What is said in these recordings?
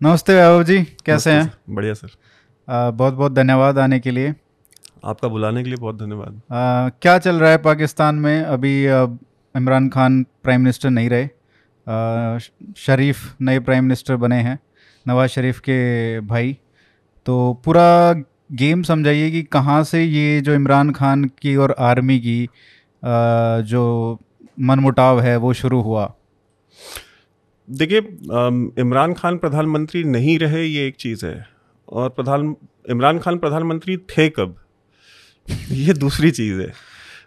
नमस्ते वैभव जी कैसे हैं? बढ़िया सर। आ, बहुत बहुत धन्यवाद आने के लिए। आपका बुलाने के लिए बहुत धन्यवाद। क्या चल रहा है पाकिस्तान में? अभी इमरान खान प्राइम मिनिस्टर नहीं रहे। आ, शरीफ नए प्राइम मिनिस्टर बने हैं नवाज़ शरीफ के भाई। तो पूरा गेम समझाइए कि कहाँ से ये जो इमरान खान की और आर्मी की आ, जो मनमुटाव है वो शुरू हुआ? देखिए इमरान खान प्रधानमंत्री नहीं रहे, ये एक चीज़ है। और प्रधान, इमरान खान प्रधानमंत्री थे कब? ये दूसरी चीज़ है।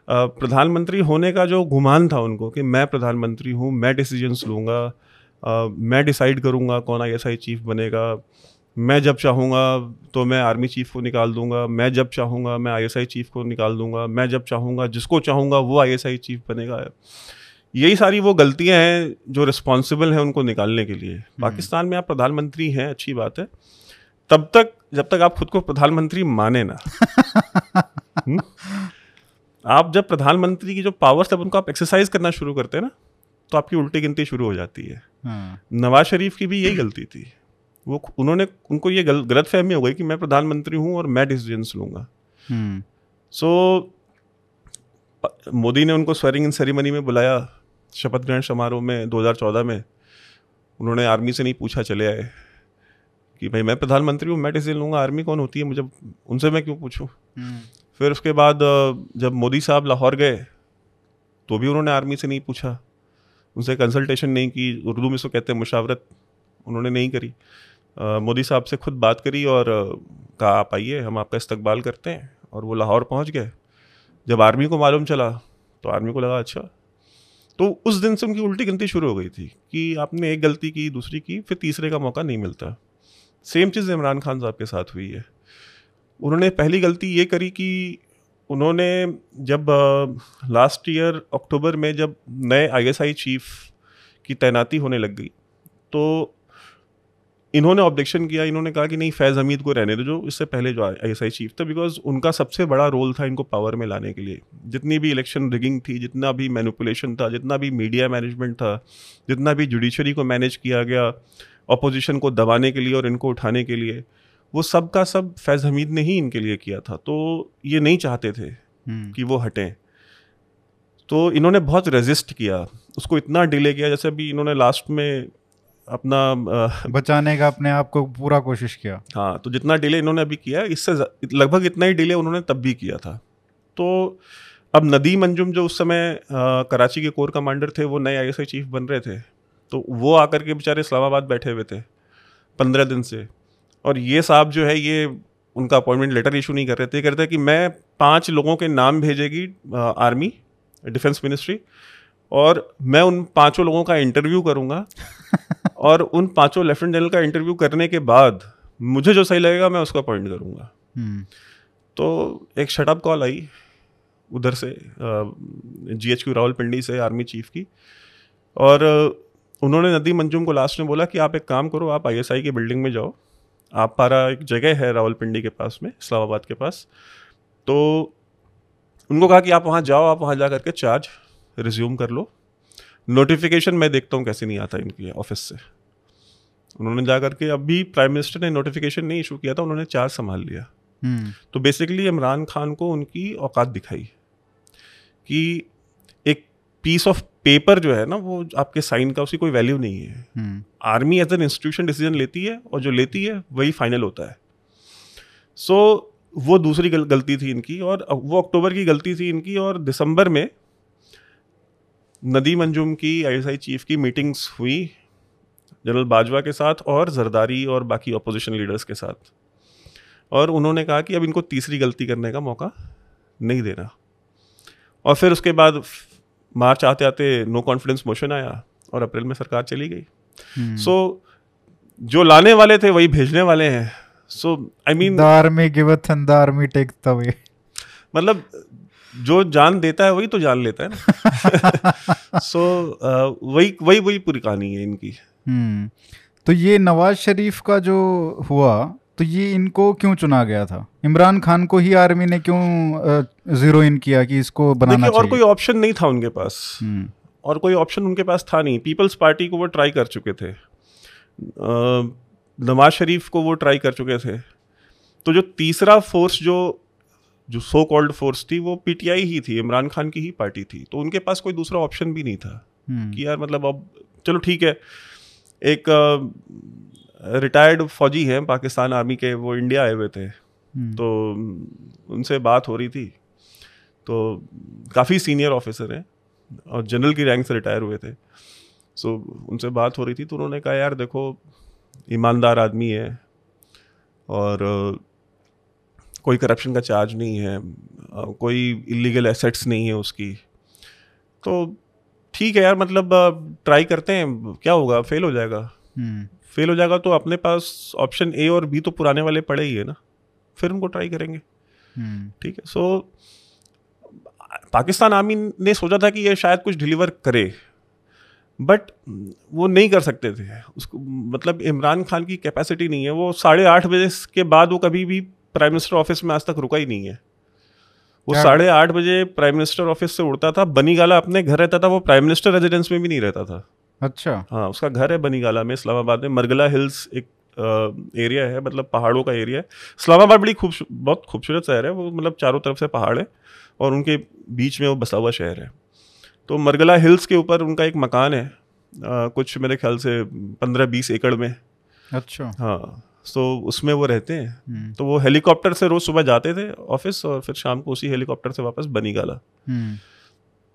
प्रधानमंत्री होने का जो गुमान था उनको कि मैं प्रधानमंत्री हूँ, मैं डिसीजंस लूँगा मैं डिसाइड करूँगा कौन आई एस चीफ बनेगा, मैं जब चाहूँगा तो मैं आर्मी चीफ को निकाल दूँगा, मैं जब चाहूँगा मैं आईएसआई चीफ को निकाल दूँगा, मैं जब चाहूँगा, जिसको चाहूँगा वो आईएसआई चीफ बनेगा। यही सारी वो गलतियाँ हैं जो रिस्पॉन्सिबल हैं उनको निकालने के लिए हम्म। पाकिस्तान में आप प्रधानमंत्री हैं अच्छी बात है तब तक जब तक आप खुद को प्रधानमंत्री माने ना हम्म? आप जब प्रधानमंत्री की जो पावर्स तब उनको आप एक्सरसाइज करना शुरू करते हैं ना तो आपकी उल्टी गिनती शुरू हो जाती है हाँ। नवाज़ शरीफ की भी यही गलती थी वो उन्होंने उनको ये गल, गलत फहमी हो गई कि मैं प्रधानमंत्री हूँ और मैं डिसीज़न लूँगा सो हम्म। मोदी ने उनको स्वेरिंग इन सेरेमनी में बुलाया शपथ ग्रहण समारोह में 2014 में उन्होंने आर्मी से नहीं पूछा चले आए कि भाई मैं प्रधानमंत्री हूँ मैं डिसीज़न लूँगा आर्मी कौन होती है मुझे उनसे मैं क्यों पूछूँ? हम्म। फिर उसके बाद जब मोदी साहब लाहौर गए तो भी उन्होंने आर्मी से नहीं पूछा। उनसे कंसल्टेशन नहीं की उर्दू में उसको कहते हैं मुशावरत उन्होंने नहीं करी। मोदी साहब से खुद बात करी और कहा आप आइए हम आपका इस्तकबाल करते हैं। और वो लाहौर पहुँच गए। जब आर्मी को मालूम चला तो आर्मी को लगा अच्छा तो उस दिन से उनकी उल्टी गिनती शुरू हो गई थी कि आपने एक गलती की, दूसरी की, फिर तीसरे का मौका नहीं मिलता। सेम चीज़ इमरान खान साहब के साथ हुई है। उन्होंने पहली गलती ये करी कि उन्होंने जब लास्ट ईयर अक्टूबर में जब नए आईएसआई चीफ की तैनाती होने लग गई तो इन्होंने ऑब्जेक्शन किया इन्होंने कहा कि नहीं फैज़ हमीद को रहने दो जो इससे पहले जो आई एस आई चीफ था बिकॉज़ उनका सबसे बड़ा रोल था इनको पावर में लाने के लिए। जितनी भी इलेक्शन रिगिंग थी जितना भी मैनिपुलेशन था जितना भी मीडिया मैनेजमेंट था जितना भी जुडिशरी को मैनेज किया गया अपोजिशन को दबाने के लिए और इनको उठाने के लिए वो सब का सब फैज़ हमीद ने ही इनके लिए किया था। तो ये नहीं चाहते थे हम्म। कि वो हटें। तो इन्होंने बहुत रेजिस्ट किया। उसको इतना डिले किया जैसे अभी इन्होंने लास्ट में अपना बचाने का अपने आप को पूरा कोशिश किया। हाँ तो जितना डिले इन्होंने अभी किया इससे लगभग इतना ही डिले उन्होंने तब भी किया था। तो अब नदीम अंजुम जो उस समय आ, कराची के कोर कमांडर थे वो नए आईएसआई चीफ बन रहे थे। तो वो आकर के बेचारे इस्लामाबाद बैठे हुए थे पंद्रह दिन से। और ये साहब जो है ये उनका अपॉइंटमेंट लेटर इशू नहीं कर रहे थे। कहते कि मैं पाँच लोगों के नाम भेजेगी आर्मी डिफेंस मिनिस्ट्री और मैं उन पाँचों लोगों का इंटरव्यू करूँगा। और उन पाँचों लेफ्टिनेंट जनरल का इंटरव्यू करने के बाद मुझे जो सही लगेगा मैं उसको अपॉइंट करूँगा। हम्म। तो एक शटअप कॉल आई उधर से जी एच क्यू रावलपिंडी से आर्मी चीफ की। और उन्होंने नदी मंजूम को लास्ट में बोला कि आप एक काम करो आप आईएसआई की बिल्डिंग में जाओ। आप पारा एक जगह है रावलपिंडी के पास में इस्लामाबाद के पास। तो उनको कहा कि आप वहाँ जाओ आप वहाँ जा करके चार्ज रिज्यूम कर लो। नोटिफिकेशन मैं देखता हूँ कैसे नहीं आता इनकी ऑफ़िस से। उन्होंने जा करके अभी प्राइम मिनिस्टर ने नोटिफिकेशन नहीं इशू किया था उन्होंने चार्ज संभाल लिया। हम्म। तो बेसिकली इमरान खान को उनकी औकात दिखाई कि एक पीस ऑफ़ पेपर जो है ना वो आपके साइन का उसकी कोई वैल्यू नहीं है। Army as an institution decision लेती है और जो लेती है वही फाइनल होता है। सो so, वो दूसरी गल, गलती थी इनकी और वो अक्टूबर की गलती थी इनकी और दिसंबर में नदी मंजुम की आईएसआई चीफ की मीटिंग्स हुई जनरल बाजवा के साथ और जरदारी और बाकी अपोजिशन लीडर्स के साथ। और उन्होंने कहा कि अब इनको तीसरी गलती करने का मौका नहीं देना। और फिर उसके बाद मार्च आते आते नो कॉन्फिडेंस मोशन आया और अप्रैल में सरकार चली गई। सो हम्म। so, जो लाने वाले थे वही भेजने वाले हैं। So I mean army giveth and the army takes the way मतलब जो जान देता है वही तो जान लेता है ना। सो so, uh, वही वही वही पूरी कहानी है इनकी। हम्म तो ये नवाज़ शरीफ का जो हुआ तो ये इनको क्यों चुना गया था? इमरान खान को ही आर्मी ने क्यों ज़ीरो इन किया कि इसको बनाना चाहिए और कोई ऑप्शन नहीं था उनके पास। हम्म। और कोई ऑप्शन उनके पास था नहीं। पीपल्स पार्टी को वो ट्राई कर चुके थे। नवाज़ शरीफ को वो ट्राई कर चुके थे। तो जो तीसरा फोर्स जो जो सो कॉल्ड फोर्स थी वो पीटीआई ही थी इमरान खान की ही पार्टी थी। तो उनके पास कोई दूसरा ऑप्शन भी नहीं था हम्म, कि यार मतलब अब चलो ठीक है एक रिटायर्ड फौजी हैं पाकिस्तान आर्मी के वो इंडिया आए हुए थे। हम्म, तो उनसे बात हो रही थी। तो काफ़ी सीनियर ऑफिसर हैं और जनरल की रैंक से रिटायर हुए थे। सो उनसे बात हो रही थी तो उन्होंने कहा यार देखो ईमानदार आदमी है और कोई करप्शन का चार्ज नहीं है कोई इलीगल एसेट्स नहीं है उसकी। तो ठीक है यार मतलब ट्राई करते हैं क्या होगा फेल हो जाएगा। हम्म, फेल हो जाएगा तो अपने पास ऑप्शन ए और बी तो पुराने वाले पड़े ही है ना फिर उनको ट्राई करेंगे। हम्म, ठीक है सो पाकिस्तान आर्मी ने सोचा था कि ये शायद कुछ डिलीवर करे बट वो नहीं कर सकते थे। उसको मतलब इमरान खान की कैपेसिटी नहीं है वो साढ़े आठ बजे के बाद वो कभी भी प्राइम मिनिस्टर ऑफ़िस में आज तक रुका ही नहीं है। वो साढ़े आठ बजे प्राइम मिनिस्टर ऑफ़िस से उड़ता था। बनीगाला अपने घर रहता था। वो प्राइम मिनिस्टर रेजिडेंस में भी नहीं रहता था। अच्छा। हाँ उसका घर है बनीगाला में इस्लामाबाद में। मरगला हिल्स एक एरिया है मतलब पहाड़ों का एरिया है। इस्लामाबाद बड़ी खूब बहुत खूबसूरत शहर है। वो मतलब चारों तरफ़ से पहाड़ है और उनके बीच में वो बसा हुआ शहर है। तो मरगला हिल्स के ऊपर उनका एक मकान है। अ, कुछ मेरे ख्याल से पंद्रह बीस एकड़ में। अच्छा। हाँ। तो उसमें वो रहते हैं। हम्म, तो वो हेलीकॉप्टर से रोज़ सुबह जाते थे ऑफ़िस और फिर शाम को उसी हेलीकॉप्टर से वापस बनी गाला।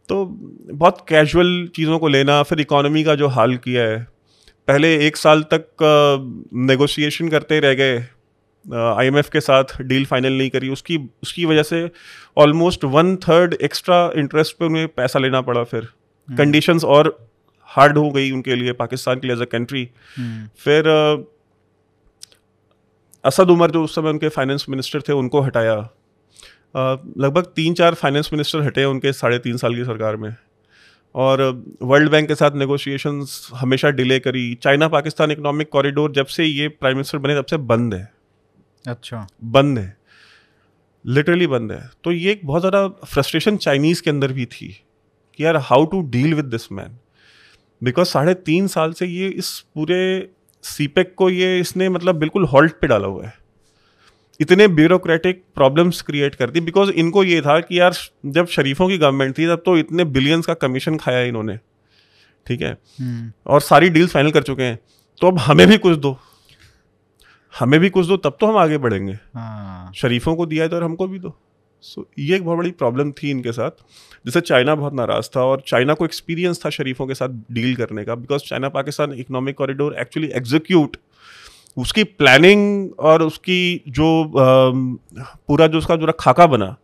तो बहुत कैजुअल चीज़ों को लेना फिर इकोनॉमी का जो हाल किया है। पहले एक साल तक नेगोशिएशन करते रह गए। आईएमएफ के साथ डील फाइनल नहीं करी। उसकी उसकी वजह से almost one third extra interest पे उन्हें पैसा लेना पड़ा फिर। कंडीशंस और हार्ड हो गई उनके लिए पाकिस्तान के लिए एज अ कंट्री हम्म, फिर असद उमर जो उस समय उनके फाइनेंस मिनिस्टर थे उनको हटाया। लगभग तीन चार फाइनेंस मिनिस्टर हटे उनके साढ़े तीन साल की सरकार में। और वर्ल्ड बैंक के साथ नेगोशिएशंस हमेशा डिले करी। चाइना पाकिस्तान इकोनॉमिक कॉरिडोर जब से ये प्राइम मिनिस्टर बने तब से बंद है। अच्छा। बंद है। लिटरली बंद है। तो ये एक बहुत ज़्यादा फ्रस्ट्रेशन चाइनीज़ के अंदर भी थी कि यार how to deal with this man because साढ़े तीन साल से ये इस पूरे सीपेक को ये इसने मतलब बिल्कुल हॉल्ट पे डाला हुआ है। इतने ब्यूरोक्रेटिक प्रॉब्लम्स क्रिएट कर दी बिकॉज़ इनको ये था कि यार जब शरीफों की गवर्नमेंट थी तब तो इतने बिलियंस का कमीशन खाया इन्होंने। ठीक है? हम्म, और सारी डील्स फाइनल कर चुके हैं। तो अब हमें भी कुछ दो। हमें भी कुछ दो तब तो हम आगे बढ़ेंगे। हाँ। शरीफों को दिया है तो और हमको भी दो। सो ये एक बहुत बड़ी प्रॉब्लम थी इनके साथ। जैसे चाइना बहुत नाराज़ था और चाइना को एक्सपीरियंस था शरीफों के साथ डील करने का because China Pakistan economic corridor actually execute उसकी प्लानिंग और उसकी जो अम, पूरा जो उसका जो खाका बना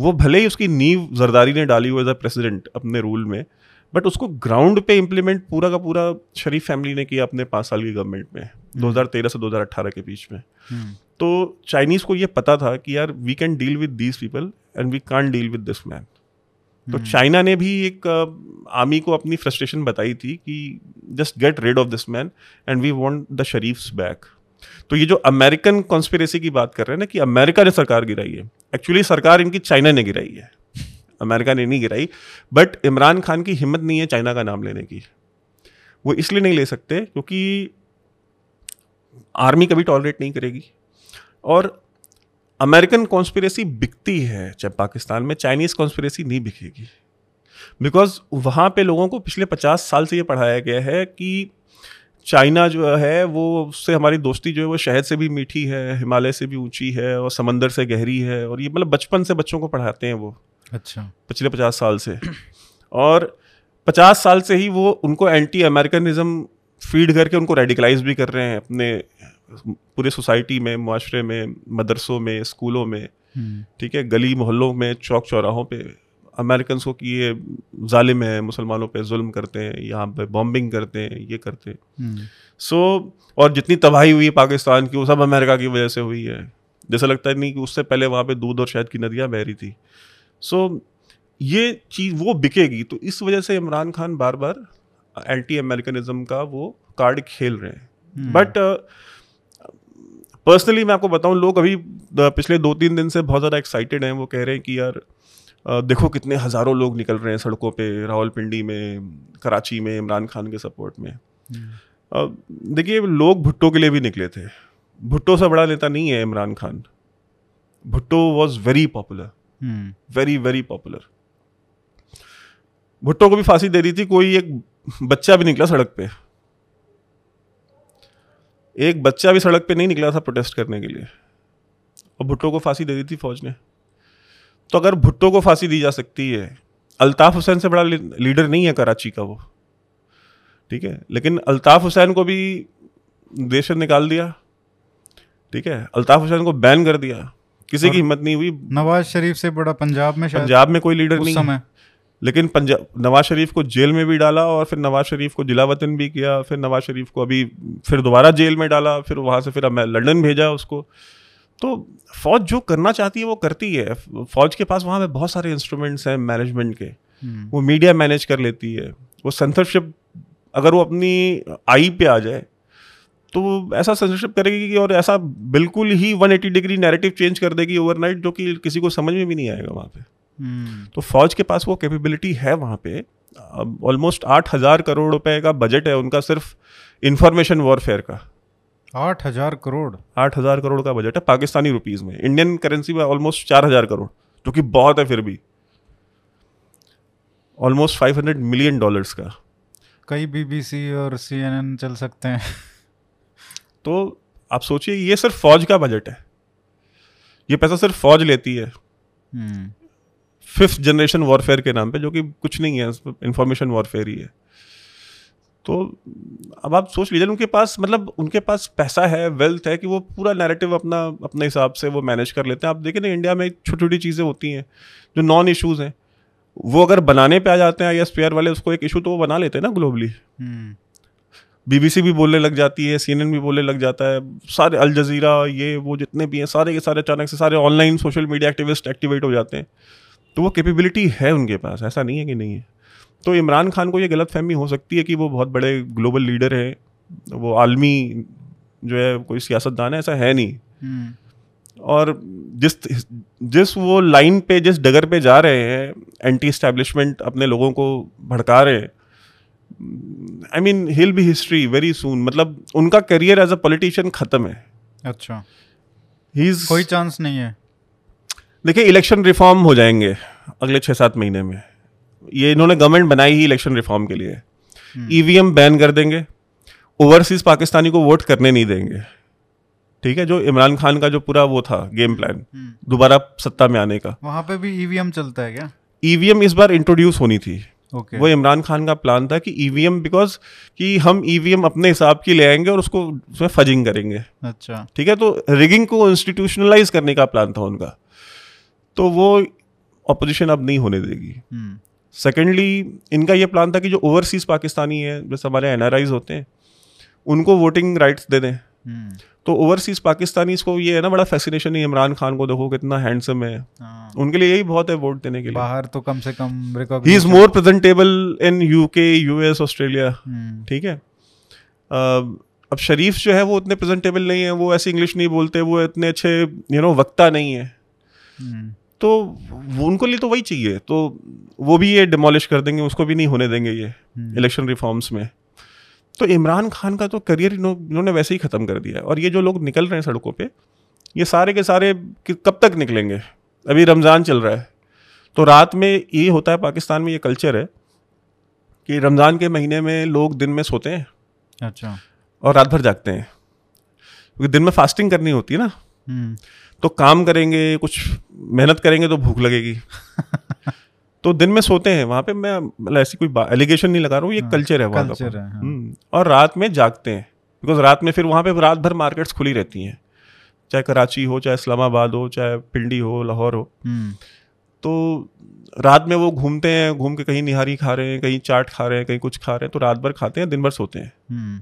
वो भले ही उसकी नींव जरदारी ने डाली हुई एज अ प्रेसिडेंट अपने रूल में बट उसको ग्राउंड पे इम्प्लीमेंट पूरा का पूरा शरीफ फैमिली ने किया अपने पाँच साल की गवर्नमेंट में 2013 से 2018 के बीच में। हम्म, तो चाइनीज़ को ये पता था कि यार we can deal with these people and we can deal with this man तो चाइना ने भी एक आर्मी को अपनी फ्रस्ट्रेशन बताई थी कि just get rid of this man and we want the Sharifs back तो ये जो अमेरिकन कॉन्स्पिरेसी की बात कर रहे हैं ना कि अमेरिका ने सरकार गिराई है। एक्चुअली सरकार इनकी चाइना ने गिराई है। अमेरिका ने नहीं गिराई बट इमरान खान की हिम्मत नहीं है चाइना का नाम लेने की। वो इसलिए नहीं ले सकते क्योंकि आर्मी कभी टॉलरेट नहीं करेगी। और अमेरिकन कॉन्स्पिरेसी बिकती है चाहे पाकिस्तान में चाइनीज़ कॉन्स्पिरेसी नहीं बिकेगी। बिकॉज़ वहाँ पे लोगों को पिछले पचास साल से ये पढ़ाया गया है कि चाइना जो है वो उससे हमारी दोस्ती जो है वो शहद से भी मीठी है हिमालय से भी ऊँची है और समंदर से गहरी है और ये मतलब बचपन से बच्चों को पढ़ाते हैं वो। अच्छा। पिछले पचास साल से। और पचास साल से ही वो उनको एंटी अमेरिकनिज्म फ़ीड करके उनको रेडिकलाइज भी कर रहे हैं अपने पूरे सोसाइटी में माशरे में मदरसों में स्कूलों में हम्म, ठीक है गली मोहल्लों में चौक चौराहों पे अमेरिकन को कि ये जालिम है मुसलमानों पे जुल्म करते हैं यहाँ पे बॉम्बिंग करते हैं ये करते हैं। हम्म, सो और जितनी तबाही हुई है पाकिस्तान की वो सब अमेरिका की वजह से हुई है। जैसा लगता है नहीं कि उससे पहले वहाँ पे दूध और शहद की नदियाँ बह रही थी। सो so, ये चीज़ वो बिकेगी तो इस वजह से इमरान खान बार बार एंटी अमेरिकनिज्म का वो कार्ड खेल रहे हैं। हम्म, बट पर्सनली मैं आपको बताऊँ लोग अभी पिछले दो तीन दिन से बहुत ज़्यादा एक्साइटेड हैं। वो कह रहे हैं कि यार देखो कितने हज़ारों लोग निकल रहे हैं सड़कों पे रावलपिंडी में कराची में इमरान खान के सपोर्ट में। हम्म, देखिए लोग भुट्टो के लिए भी निकले थे। भुट्टो से बड़ा नेता नहीं है Imran Khan. Bhutto was very popular very very popular Bhutto को भी फांसी दे दी थी कोई एक बच्चा भी निकला सड़क पे। एक बच्चा भी सड़क पे नहीं निकला था प्रोटेस्ट करने के लिए। और भुट्टो को फांसी दे दी थी फौज ने। तो अगर भुट्टो को फांसी दी जा सकती है अल्ताफ हुसैन से बड़ा लीडर नहीं है कराची का वो। ठीक है? लेकिन अल्ताफ हुसैन को भी देश से निकाल दिया। ठीक है? अल्ताफ हुसैन को बैन कर दिया। किसी की हिम्मत नहीं हुई। नवाज़ शरीफ से बड़ा पंजाब में पंजाब में कोई लीडर नहीं है। समय। लेकिन पंजाब नवाज़ शरीफ को जेल में भी डाला और फिर नवाज़ शरीफ को जिला वतन भी किया फिर नवाज़ शरीफ को अभी फिर दोबारा जेल में डाला फिर वहाँ से फिर लंदन भेजा उसको। तो फौज जो करना चाहती है वो करती है। फौज के पास वहाँ पे बहुत सारे इंस्ट्रूमेंट्स हैं मैनेजमेंट के। हम्म, वो मीडिया मैनेज कर लेती है। वो सेंसरशिप अगर वो अपनी आई पे आ जाए तो ऐसा सेंसरशिप करेगी कि और ऐसा बिल्कुल ही 180 डिग्री नैरेटिव चेंज कर देगी ओवरनाइट जो कि किसी को समझ में भी नहीं आएगा वहाँ पे। हम्म, तो फौज के पास वो कैपेबिलिटी है वहाँ पे। ऑलमोस्ट आठ हज़ार करोड़ रुपए का बजट है उनका सिर्फ़ इंफॉर्मेशन वॉरफेयर का। आठ हज़ार करोड़? आठ हज़ार करोड़ का बजट है पाकिस्तानी रुपीज़ में। इंडियन करेंसी में ऑलमोस्ट चार हज़ार करोड़ जो कि बहुत है फिर भी। Almost five hundred million dollars का। कई बीबीसी और सीएनएन चल सकते हैं। तो आप सोचिए ये सिर्फ़ फौज का बजट है। ये पैसा सिर्फ़ फौज लेती है। हम्म, फिफ्थ जनरेशन वॉरफेयर के नाम पे जो कि कुछ नहीं है इंफॉर्मेशन वॉरफेयर ही है। तो अब आप सोच लीजिए उनके पास मतलब उनके पास पैसा है वेल्थ है कि वो पूरा नैरेटिव अपना अपने हिसाब से वो मैनेज कर लेते हैं। आप देखें ना इंडिया में छोटी छोटी चीज़ें होती हैं जो नॉन इश्यूज़ हैं। वो अगर बनाने पे आ जाते हैं या स्पेयर वाले उसको एक इशू तो वो बना लेते हैं ना ग्लोबली हम्म, बीबीसी भी बोलने लग जाती है सीएनएन भी बोलने लग जाता है सारे अल जजीरा ये वो जितने भी हैं सारे के सारे अचानक से सारे online social media activist activate हो जाते हैं। तो वो कैपेबिलिटी है उनके पास ऐसा नहीं है कि नहीं है। तो इमरान खान को ये गलत फहमी हो सकती है कि वो बहुत बड़े ग्लोबल लीडर है वो आलमी जो है कोई सियासतदान है ऐसा है नहीं। हम्म, और जिस जिस वो लाइन पे जिस डगर पे जा रहे हैं एंटी इस्टेब्लिशमेंट अपने लोगों को भड़का रहे I mean he'll be history very soon मतलब उनका करियर एज अ पॉलिटिशियन खत्म है। अच्छा। ही कोई चांस नहीं है। देखिए इलेक्शन रिफॉर्म हो जाएँगे अगले छः सात महीने में। ये इन्होंने गवर्नमेंट बनाई ही इलेक्शन रिफॉर्म के लिए। ईवीएम बैन कर देंगे। ओवरसीज पाकिस्तानी को वोट करने नहीं देंगे। ठीक है जो इमरान खान का जो पूरा वो था गेम प्लान हम्म, दोबारा सत्ता में आने का। वहाँ पे भी ईवीएम चलता है क्या? ईवीएम इस बार इंट्रोड्यूस होनी थी। ओके वो इमरान खान का प्लान था कि ईवीएम बिकॉज़ कि हम ईवीएम अपने हिसाब की ले आएँगे और उसको उसमें फजिंग करेंगे। अच्छा। ठीक है तो रिगिंग को इंस्टीट्यूशनलाइज करने का प्लान था उनका। तो वो अपोजिशन अब नहीं होने देगी। हम्म, सेकेंडली इनका ये प्लान था कि जो ओवरसीज पाकिस्तानी है जैसे हमारे एनआरआईज होते हैं उनको वोटिंग राइट्स दे दें। हम्म, तो ओवरसीज पाकिस्तानी को ये है ना बड़ा फैसिनेशन है इमरान खान को देखो कितना हैंडसम है। हाँ, उनके लिए यही बहुत है वोट देने के लिए। बाहर तो कम से कम he is more presentable in UK US Australia hmm, ठीक है? अब शरीफ जो है वो उतने प्रेजेंटेबल नहीं है वो ऐसी इंग्लिश नहीं बोलते वो इतने अच्छे यू नो वक्ता नहीं है। हम्म, तो उनको लिए तो वही चाहिए। तो वो भी ये डिमोलिश कर देंगे उसको भी नहीं होने देंगे ये हम्म। इलेक्शन रिफॉर्म्स में। तो इमरान खान का तो करियर इन्होंने वैसे ही ख़त्म कर दिया है। और ये जो लोग निकल रहे हैं सड़कों पे ये सारे के सारे कब तक निकलेंगे? अभी रमज़ान चल रहा है। तो रात में ये होता है पाकिस्तान में ये कल्चर है कि रमज़ान के महीने में लोग दिन में सोते हैं अच्छा। और रात भर जागते हैं। क्योंकि दिन में फास्टिंग करनी होती है ना। हम्म, तो काम करेंगे कुछ मेहनत करेंगे तो भूख लगेगी। तो दिन में सोते हैं वहाँ पे मैं मतलब ऐसी कोई एलिगेशन नहीं लगा रहा हूँ ये हाँ, कल्चर है वहाँ का है, हाँ। हम्म, और रात में जागते हैं बिकॉज़ रात में फिर वहाँ पे रात भर मार्केट्स खुली रहती हैं चाहे कराची हो चाहे इस्लामाबाद हो चाहे पिंडी हो लाहौर हो। हम्म, तो रात में वो घूमते हैं घूम के कहीं निहारी खा रहे हैं कहीं चाट खा रहे हैं कहीं कुछ खा रहे हैं तो रात भर खाते हैं दिन भर सोते हैं। हम्म,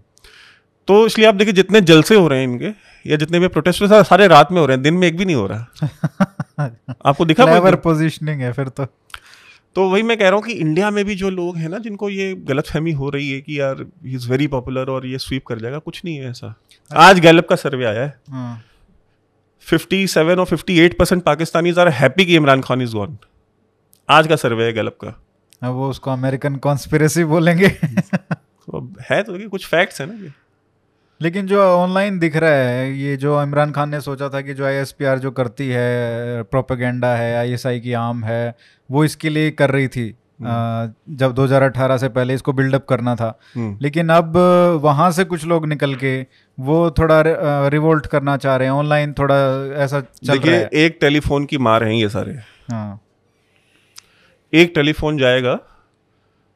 तो इसलिए आप देखिए जितने जलसे हो रहे हैं इनके या जितने भी प्रोटेस्ट हो सारे रात में हो रहे हैं दिन में एक भी नहीं हो रहा। आपको दिखा? पोजीशनिंग है फिर तो। तो वही मैं कह रहा हूँ कि इंडिया में भी जो लोग हैं ना जिनको ये गलत फहमी हो रही है कि यार ही इज़ वेरी पॉपुलर और ये स्वीप कर जाएगा कुछ नहीं है ऐसा। आज गैलप का सर्वे आया है। हाँ, 57 और 58 परसेंट पाकिस्तानीज आर हैप्पी कि इमरान खान इज़ गॉन आज का सर्वे है गैलप का। अब वो उसको अमेरिकन कॉन्स्पिरेसी बोलेंगे। तो है तो कुछ फैक्ट्स है ना ये। लेकिन जो ऑनलाइन दिख रहा है ये जो इमरान खान ने सोचा था कि जो आईएसपीआर जो करती है प्रोपेगेंडा है आईएसआई की आम है वो इसके लिए कर रही थी। अ, जब 2018 से पहले इसको बिल्डअप करना था। हम्म, लेकिन अब वहाँ से कुछ लोग निकल के वो थोड़ा रिवोल्ट करना चाह रहे हैं ऑनलाइन थोड़ा ऐसा चल रहा है। एक टेलीफोन की मार हैं ये सारे। हाँ। एक टेलीफोन जाएगा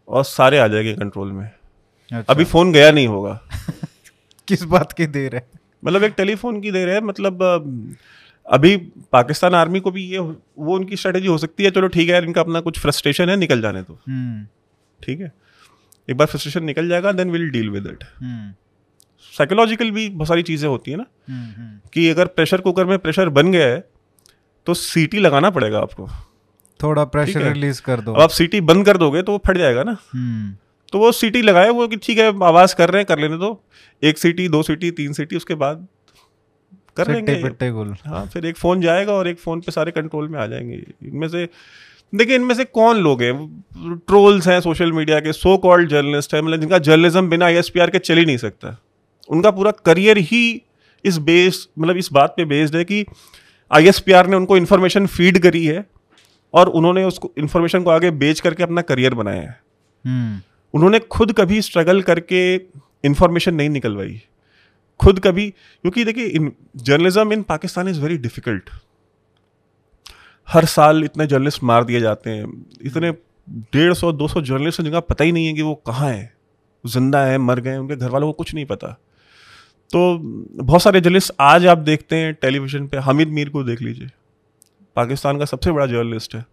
और सारे आ जाएँगे कंट्रोल में। अच्छा। अभी फ़ोन गया नहीं होगा। किस बात की देर है? मतलब एक टेलीफोन की देर है मतलब अभी पाकिस्तान आर्मी को भी ये वो उनकी स्ट्रेटेजी हो सकती है चलो ठीक है यार इनका अपना कुछ फ्रस्ट्रेशन है निकल जाने तो ठीक है? एक बार फ्रस्ट्रेशन निकल जाएगा then will deal with it psychological भी बहुत सारी चीज़ें होती है ना हम्म हम्म। कि अगर प्रेशर कुकर में प्रेशर बन गया है तो सीटी लगाना पड़ेगा आपको। थोड़ा प्रेशर। रिलीज़ कर दो। अब आप सीटी बंद कर दोगे तो वो फट जाएगा ना। तो वो सीटी लगाए वो कि ठीक है आवाज़ कर रहे हैं कर लेने दो। एक सीटी दो सीटी तीन सीटी उसके बाद कर लेंगे। गुल। हाँ फिर एक फ़ोन जाएगा और एक फ़ोन पे सारे कंट्रोल में आ जाएँगे। इनमें से देखिए इनमें से कौन लोग हैं? ट्रोल्स हैं सोशल मीडिया के सो कॉल्ड जर्नलिस्ट हैं मतलब जिनका जर्नलिज्म बिना आई के चल ही नहीं सकता। उनका पूरा करियर ही इस बेस मतलब इस बात पे बेस्ड है कि आईएसपीआर ने उनको इन्फॉर्मेशन फ़ीड करी है और उन्होंने उसको इन्फॉर्मेशन को आगे बेच करके अपना करियर बनाया है। हम्म। उन्होंने खुद कभी स्ट्रगल करके इन्फॉर्मेशन नहीं निकलवाई। खुद कभी, क्योंकि देखिए, in journalism in Pakistan is very difficult हर साल इतने जर्नलिस्ट मार दिए जाते हैं। इतने डेढ़ सौ, दो सौ जर्नलिस्ट जिनका पता ही नहीं है कि वो कहाँ हैं। ज़िंदा है, मर गए उनके घर वालों को कुछ नहीं पता। तो बहुत सारे जर्नलिस्ट आज आप देखते हैं टेलीविज़न पे। हामिद मीर को देख लीजिए। पाकिस्तान का सबसे बड़ा जर्नलिस्ट है।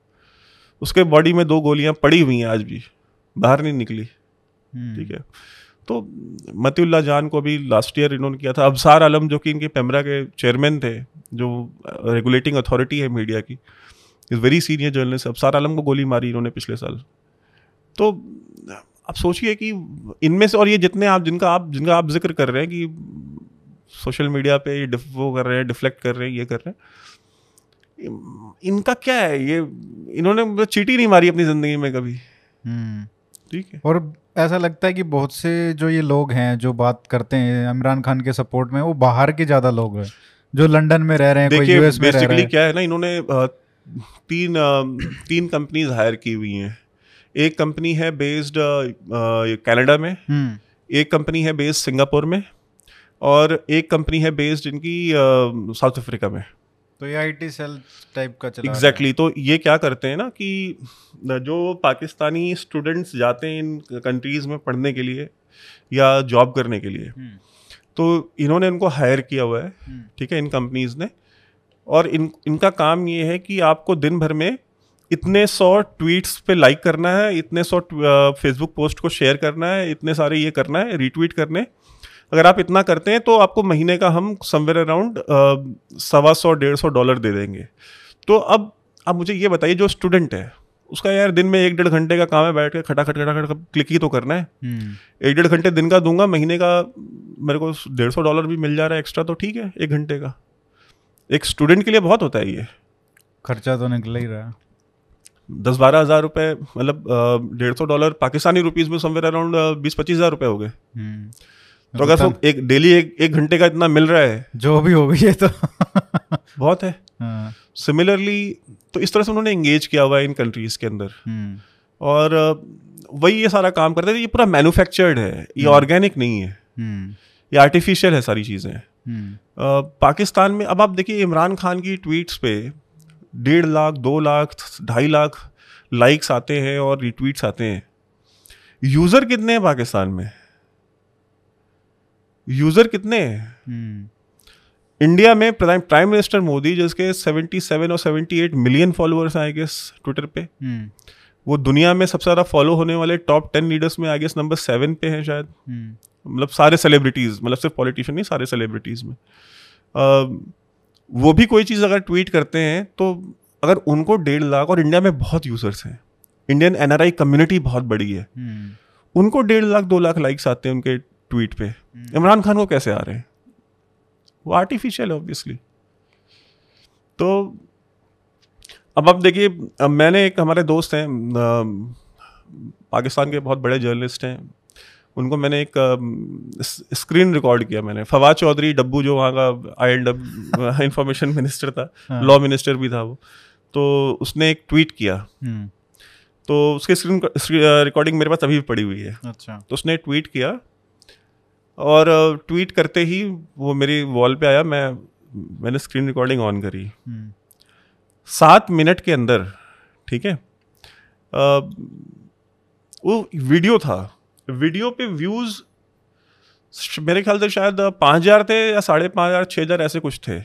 उसके बॉडी में दो गोलियाँ पड़ी हुई हैं आज भी। बाहर नहीं निकली। हम्म, ठीक है। तो मतीउल्ला जान को भी लास्ट ईयर इन्होंने किया था। अबसार आलम जो कि इनके पेमरा के चेयरमैन थे जो रेगुलेटिंग अथॉरिटी है मीडिया की is very senior journalist Absar Alam को गोली मारी इन्होंने पिछले साल। तो आप सोचिए कि इनमें से और ये जितने आप जिनका आप जिनका आप ज़िक्र कर रहे हैं कि सोशल मीडिया पे ये वो कर रहे हैं डिफ्लेक्ट कर रहे हैं ये कर रहे हैं इनका क्या है? ये इन्होंने चीटी नहीं मारी अपनी ज़िंदगी में कभी। हम्म। ठीक है। और ऐसा लगता है कि बहुत से जो ये लोग हैं जो बात करते हैं इमरान खान के सपोर्ट में वो बाहर के ज़्यादा लोग हैं जो लंदन में रह रहे हैं कोई यूएस में रह रहा बेसिकली क्या है ना इन्होंने तीन तीन कंपनीज़ हायर की हुई हैं। एक कंपनी है बेस्ड कनाडा में हम्म। एक कंपनी है बेस्ड सिंगापुर में और एक कंपनी है बेस्ड इनकी साउथ अफ्रीका में। तो ये आईटी सेल टाइप का चला। एग्जैक्टली तो ये क्या करते हैं ना कि जो पाकिस्तानी स्टूडेंट्स जाते हैं इन कंट्रीज़ में पढ़ने के लिए या जॉब करने के लिए हम्म, तो इन्होंने इनको हायर किया हुआ है हम्म, ठीक है इन कंपनीज़ ने। और इन इनका काम ये है कि आपको दिन भर में इतने सौ ट्वीट्स पे लाइक करना है इतने सौ फेसबुक पोस्ट को शेयर करना है इतने सारे ये करना है रीट्वीट करने। अगर आप इतना करते हैं तो आपको महीने का हम समवेयर अराउंड सवा सौ डेढ़ सौ डॉलर दे देंगे। तो अब आप मुझे ये बताइए जो स्टूडेंट है उसका यार दिन में एक डेढ़ घंटे का काम है बैठ के खटाखट खटाखट क्लिक ही तो करना है। हम्म, एक डेढ़ घंटे दिन का दूँगा महीने का मेरे को डेढ़ सौ डॉलर भी मिल जा रहा है एक्स्ट्रा तो ठीक है एक घंटे का। एक स्टूडेंट के लिए बहुत होता है ये। खर्चा तो निकल ही रहा। है दस बारह हज़ार रुपये मतलब डेढ़ सौ डॉलर पाकिस्तानी रुपीज़ में समवेयर अराउंड बीस पच्चीस हज़ार रुपये हो गए। हम्म, तो अगर वो एक डेली एक एक घंटे का इतना मिल रहा है जो भी हो गई है तो। बहुत है। हाँ, सिमिलरली तो इस तरह से उन्होंने एंगेज किया हुआ है इन कंट्रीज़ के अंदर। हम्म, और वही ये सारा काम करते हैं ये पूरा मैन्युफैक्चर्ड है ये ऑर्गेनिक नहीं है। हम्म, ये आर्टिफिशियल है सारी चीज़ें। हम्म, पाकिस्तान में अब आप देखिए इमरान खान की ट्वीट्स पे डेढ़ लाख दो लाख ढाई लाख लाइक्स आते हैं और रिट्वीट्स आते हैं। यूज़र कितने हैं पाकिस्तान में? यूज़र कितने हैं? हम्म, इंडिया में प्राइम प्राइम मिनिस्टर मोदी जिसके 77 और 78 million followers I guess Twitter पे। हम्म, वो दुनिया में सबसे ज़्यादा फॉलो होने वाले टॉप टेन लीडर्स में आई गेस नंबर सेवन पे हैं शायद। हम्म, मतलब सारे सेलिब्रिटीज़ मतलब सिर्फ़ पॉलिटिशियन नहीं सारे सेलिब्रिटीज़ में। अ, वो भी कोई चीज़ अगर ट्वीट करते हैं तो अगर उनको डेढ़ लाख और इंडिया में बहुत यूज़र्स हैं। इंडियन एनआरआई कम्युनिटी बहुत बड़ी है। उनको डेढ़ लाख दो लाख लाइक्स आते हैं उनके ट्वीट पे। इमरान खान को कैसे आ रहे हैं? वो आर्टिफिशियल है ऑब्वियसली तो अब अब देखिए अब मैंने एक हमारे दोस्त हैं पाकिस्तान के बहुत बड़े जर्नलिस्ट हैं। उनको मैंने एक स्क्रीन रिकॉर्ड किया मैंने। फवाद चौधरी डब्बू जो वहाँ का आई एंड इंफॉर्मेशन मिनिस्टर था हाँ। लॉ मिनिस्टर भी था वो। तो उसने एक ट्वीट किया। हम्म, तो उसकी स्क्रीन रिकॉर्डिंग मेरे पास अभी भी पड़ी हुई है। अच्छा। तो उसने ट्वीट किया और ट्वीट करते ही वो मेरी वॉल पे आया मैं मैंने स्क्रीन रिकॉर्डिंग ऑन करी। हम्म, सात मिनट के अंदर ठीक है? वो वीडियो था। वीडियो पे व्यूज़ मेरे ख्याल से शायद पाँच हज़ार थे या साढ़े पाँच हज़ार छः हज़ार ऐसे कुछ थे।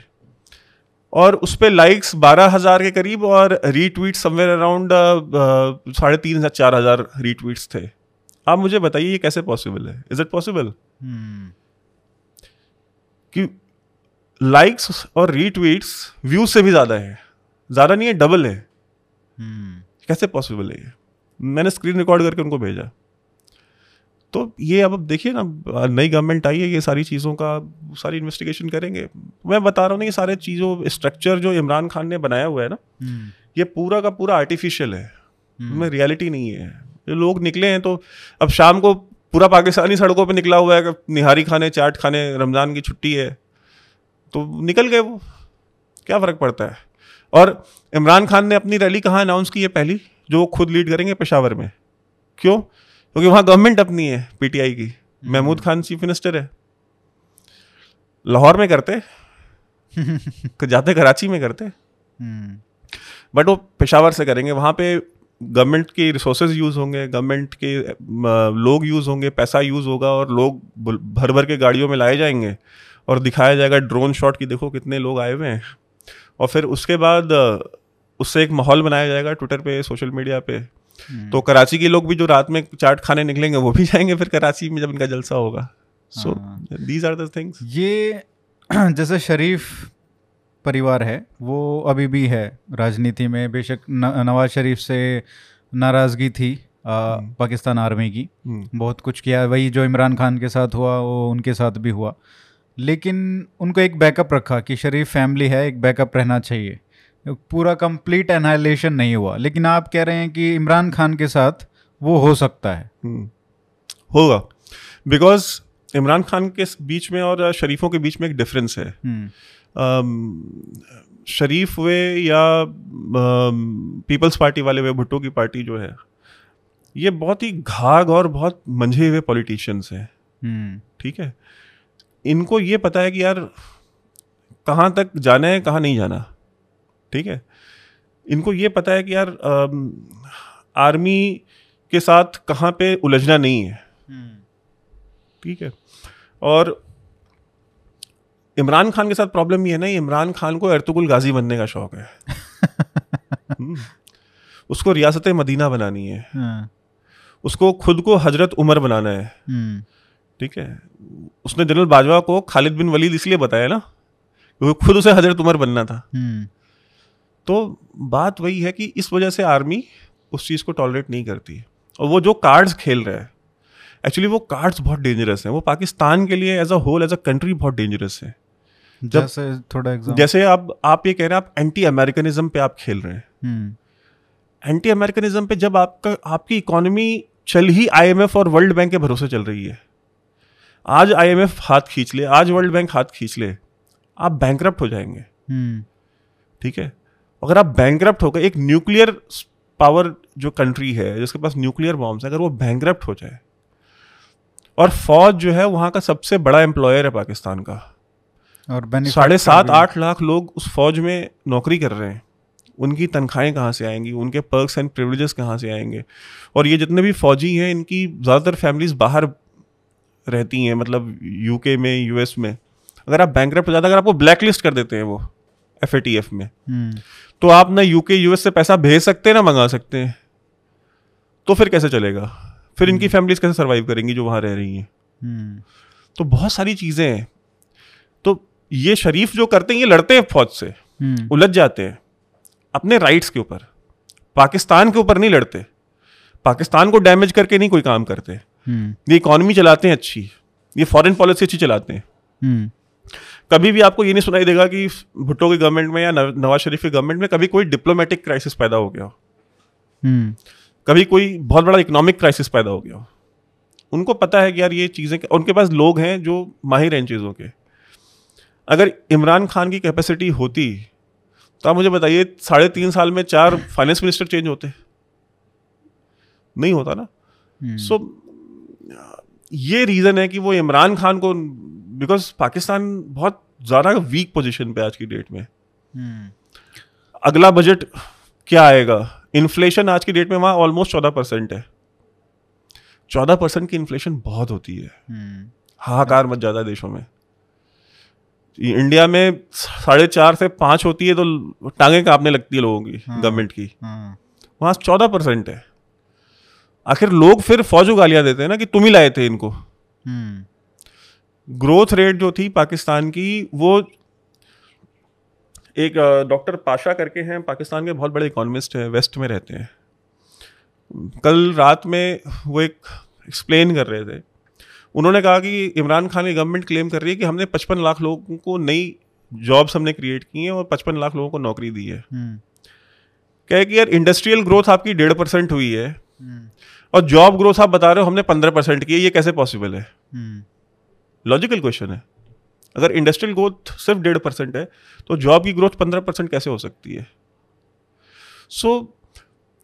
और उस पर लाइक्स बारह हज़ार के करीब और रीट्वीट समवेयर अराउंड साढ़े तीन हज़ार चार हज़ार रीट्वीट्स थे। आप मुझे बताइए ये कैसे पॉसिबल है? इज़ इट पॉसिबल कि लाइक्स और रीट्वीट्स व्यूज़ से भी ज़्यादा है। ज़्यादा नहीं है डबल है। हम्म, कैसे पॉसिबल है ये? मैंने स्क्रीन रिकॉर्ड करके उनको भेजा। तो ये अब अब देखिए ना नई गवर्नमेंट आई है ये सारी चीज़ों का सारी इन्वेस्टिगेशन करेंगे। मैं बता रहा हूँ ना ये सारे चीज़ों स्ट्रक्चर जो इमरान खान ने बनाया हुआ है ना हम्म, ये पूरा का पूरा आर्टिफिशियल है। हम्म, में रियलिटी नहीं है। लोग निकले हैं तो अब शाम को पूरा पाकिस्तानी सड़कों पे निकला हुआ है कि निहारी खाने चाट खाने रमज़ान की छुट्टी है। तो निकल गए वो। क्या फ़र्क पड़ता है? और इमरान खान ने अपनी रैली कहाँ अनाउंस की है पहली? जो वो खुद लीड करेंगे पेशावर में। क्यों? क्योंकि वहाँ गवर्नमेंट अपनी है पीटीआई की। महमूद खान चीफ मिनिस्टर है। लाहौर में करते। जाते कराची में करते। हम्म, बट वो पेशावर से करेंगे। वहाँ पे गवर्नमेंट के रिसोर्सेज यूज़ होंगे गवर्नमेंट के लोग यूज़ होंगे पैसा यूज़ होगा और लोग भर भर के गाड़ियों में लाए जाएँगे और दिखाया जाएगा ड्रोन शॉट की देखो कितने लोग आए हुए हैं। और फिर उसके बाद उससे एक माहौल बनाया जाएगा ट्विटर पे सोशल मीडिया पे। हम्म, तो कराची के लोग भी जो रात में चाट खाने निकलेंगे वो भी जाएँगे फिर कराची में जब इनका जलसा होगा। So. These are the things ये जैसे शरीफ परिवार है वो अभी भी है। राजनीति में बेशक नवाज़ शरीफ से नाराज़गी थी आ, हम्म। पाकिस्तान आर्मी की। बहुत कुछ किया वही जो इमरान खान के साथ हुआ वो उनके साथ भी हुआ। लेकिन उनको एक बैकअप रखा कि शरीफ फैमिली है एक बैकअप रहना चाहिए। पूरा कंप्लीट एनाइलेशन नहीं हुआ। लेकिन आप कह रहे हैं कि इमरान खान के साथ वो हो सकता है। हम्म, होगा। बिकॉज़ इमरान खान के बीच में और शरीफों के बीच में एक डिफरेंस है। हम्म, शरीफ वे या पीपल्स पार्टी वाले वे भुट्टो की पार्टी जो है ये बहुत ही घाघ और बहुत मंझे हुए पॉलिटिशियंस हैं। हम्म, ठीक है? इनको ये पता है कि यार कहाँ तक जाना है कहाँ नहीं जाना। ठीक है? इनको ये पता है कि यार आर्मी के साथ कहाँ पे उलझना नहीं है। हम्म, ठीक है? और इमरान खान के साथ प्रॉब्लम ये है ना इमरान खान को अर्तुगुल गाजी बनने का शौक है। हम्म। उसको रियासत मदीना बनानी है। हाँ, उसको खुद को हज़रत उमर बनाना है। हम्म, ठीक है? उसने जनरल बाजवा को खालिद बिन वलीद इसलिए बताया ना क्योंकि खुद उसे हज़रत उमर बनना था। हम्म, तो बात वही है कि इस वजह से आर्मी उस चीज़ को टॉलरेट नहीं करती। और वो जो कार्ड्स खेल रहे हैं एक्चुअली वो कार्ड्स बहुत डेंजरस हैं। वो पाकिस्तान के लिए as a whole as a country बहुत डेंजरस है। जैसे थोड़ा जैसे आप आप ये कह रहे हैं आप एंटी अमेरिकनिज्म पे आप खेल रहे हैं। एंटी अमेरिकनिज्म पे जब आपका आपकी इकोनॉमी चल ही आईएमएफ और वर्ल्ड बैंक के भरोसे चल रही है। आज आईएमएफ हाथ खींच ले आज वर्ल्ड बैंक हाथ खींच ले आप बैंक हो जाएँगे। हम्म, ठीक है? अगर आप बैंक हो गए एक न्यूक्लियर पावर जो कंट्री है जिसके पास न्यूक्लियर बॉम्ब्स है अगर वो बैंक हो जाए और फौज जो है वहाँ का सबसे बड़ा एम्प्लॉयर है पाकिस्तान का और साढ़े सात आठ लाख लोग उस फौज में नौकरी कर रहे हैं। उनकी तनख्वाहें कहाँ से आएँगी? उनके पर्क्स एंड प्रिविलेजेस कहाँ से आएँगे? और ये जितने भी फौजी हैं इनकी ज़्यादातर फैमिलीज़ बाहर रहती हैं मतलब यूके में यूएस में। अगर आप बैंक हो जाता अगर आपको ब्लैक लिस्ट कर देते हैं वो एफएटीएफ में हम्म, तो आप ना यूके यूएस से पैसा भेज सकते हैं ना मंगा सकते हैं। तो फिर कैसे चलेगा? फिर इनकी फैमिलीज़ कैसे सरवाइव करेंगी जो वहाँ रह रही हैं? हम्म, तो बहुत सारी चीज़ें हैं। ये शरीफ जो करते हैं ये लड़ते हैं फौज से। हम्म, उलझ जाते हैं। अपने राइट्स के ऊपर। पाकिस्तान के ऊपर नहीं लड़ते। पाकिस्तान को डैमेज करके नहीं कोई काम करते। हम्म, ये इकॉनमी चलाते हैं अच्छी। ये फॉरेन पॉलिसी अच्छी चलाते हैं। हम्म, कभी भी आपको ये नहीं सुनाई देगा कि भुट्टो की गवर्नमेंट में या नवाज़ शरीफ की गवर्नमेंट में कभी कोई डिप्लोमेटिक क्राइसिस पैदा हो गया हो। कभी कोई बहुत बड़ा इकोनॉमिक क्राइसिस पैदा हो गया हो। उनको पता है कि यार ये चीज़ें उनके पास लोग हैं जो माहिर हैं इन चीज़ों के। अगर इमरान खान की कैपेसिटी होती तो आप मुझे बताइए साढ़े तीन साल में चार फाइनेंस मिनिस्टर चेंज होते। नहीं होता ना। So hmm. so, ये रीज़न है कि वो इमरान खान को बिकॉज़ पाकिस्तान बहुत ज़्यादा वीक पोजीशन पे आज की डेट में। हम्म, अगला बजट क्या आएगा? इन्फ्लेशन आज की डेट में वहाँ ऑलमोस्ट चौदह परसेंट है। चौदह परसेंट की इन्फ्लेशन बहुत होती है। हम्म, हाहाकार मच ज़्यादा देशों में। इंडिया में साढ़े चार से पाँच होती है तो टांगे कांपने लगती है लोगों की हाँ। गवर्नमेंट की। हाँ, वहाँ चौदह परसेंट है। आखिर लोग फिर फौजों गालियाँ देते हैं ना कि तुम ही लाए थे इनको। हम्म, ग्रोथ रेट जो थी पाकिस्तान की वो एक डॉक्टर पाशा करके हैं पाकिस्तान के बहुत बड़े इकोनॉमिस्ट हैं वेस्ट में रहते हैं। कल रात में वो एक एक्सप्लेन कर रहे थे उन्होंने कहा कि इमरान खान की गवर्नमेंट क्लेम कर रही है कि हमने 55 लाख लोगों को नई जॉब्स हमने क्रिएट की हैं और 55 लाख लोगों को नौकरी दी है। हम्म, कहे कि यार इंडस्ट्रियल ग्रोथ आपकी डेढ़ परसेंट हुई है। हम्म, और जॉब ग्रोथ आप बता रहे हो हमने पंद्रह परसेंट की है ये कैसे पॉसिबल है? हम्म, लॉजिकल क्वेश्चन है। अगर इंडस्ट्रियल ग्रोथ सिर्फ़ डेढ़ परसेंट है तो जॉब की ग्रोथ पंद्रह परसेंट कैसे हो सकती है? सो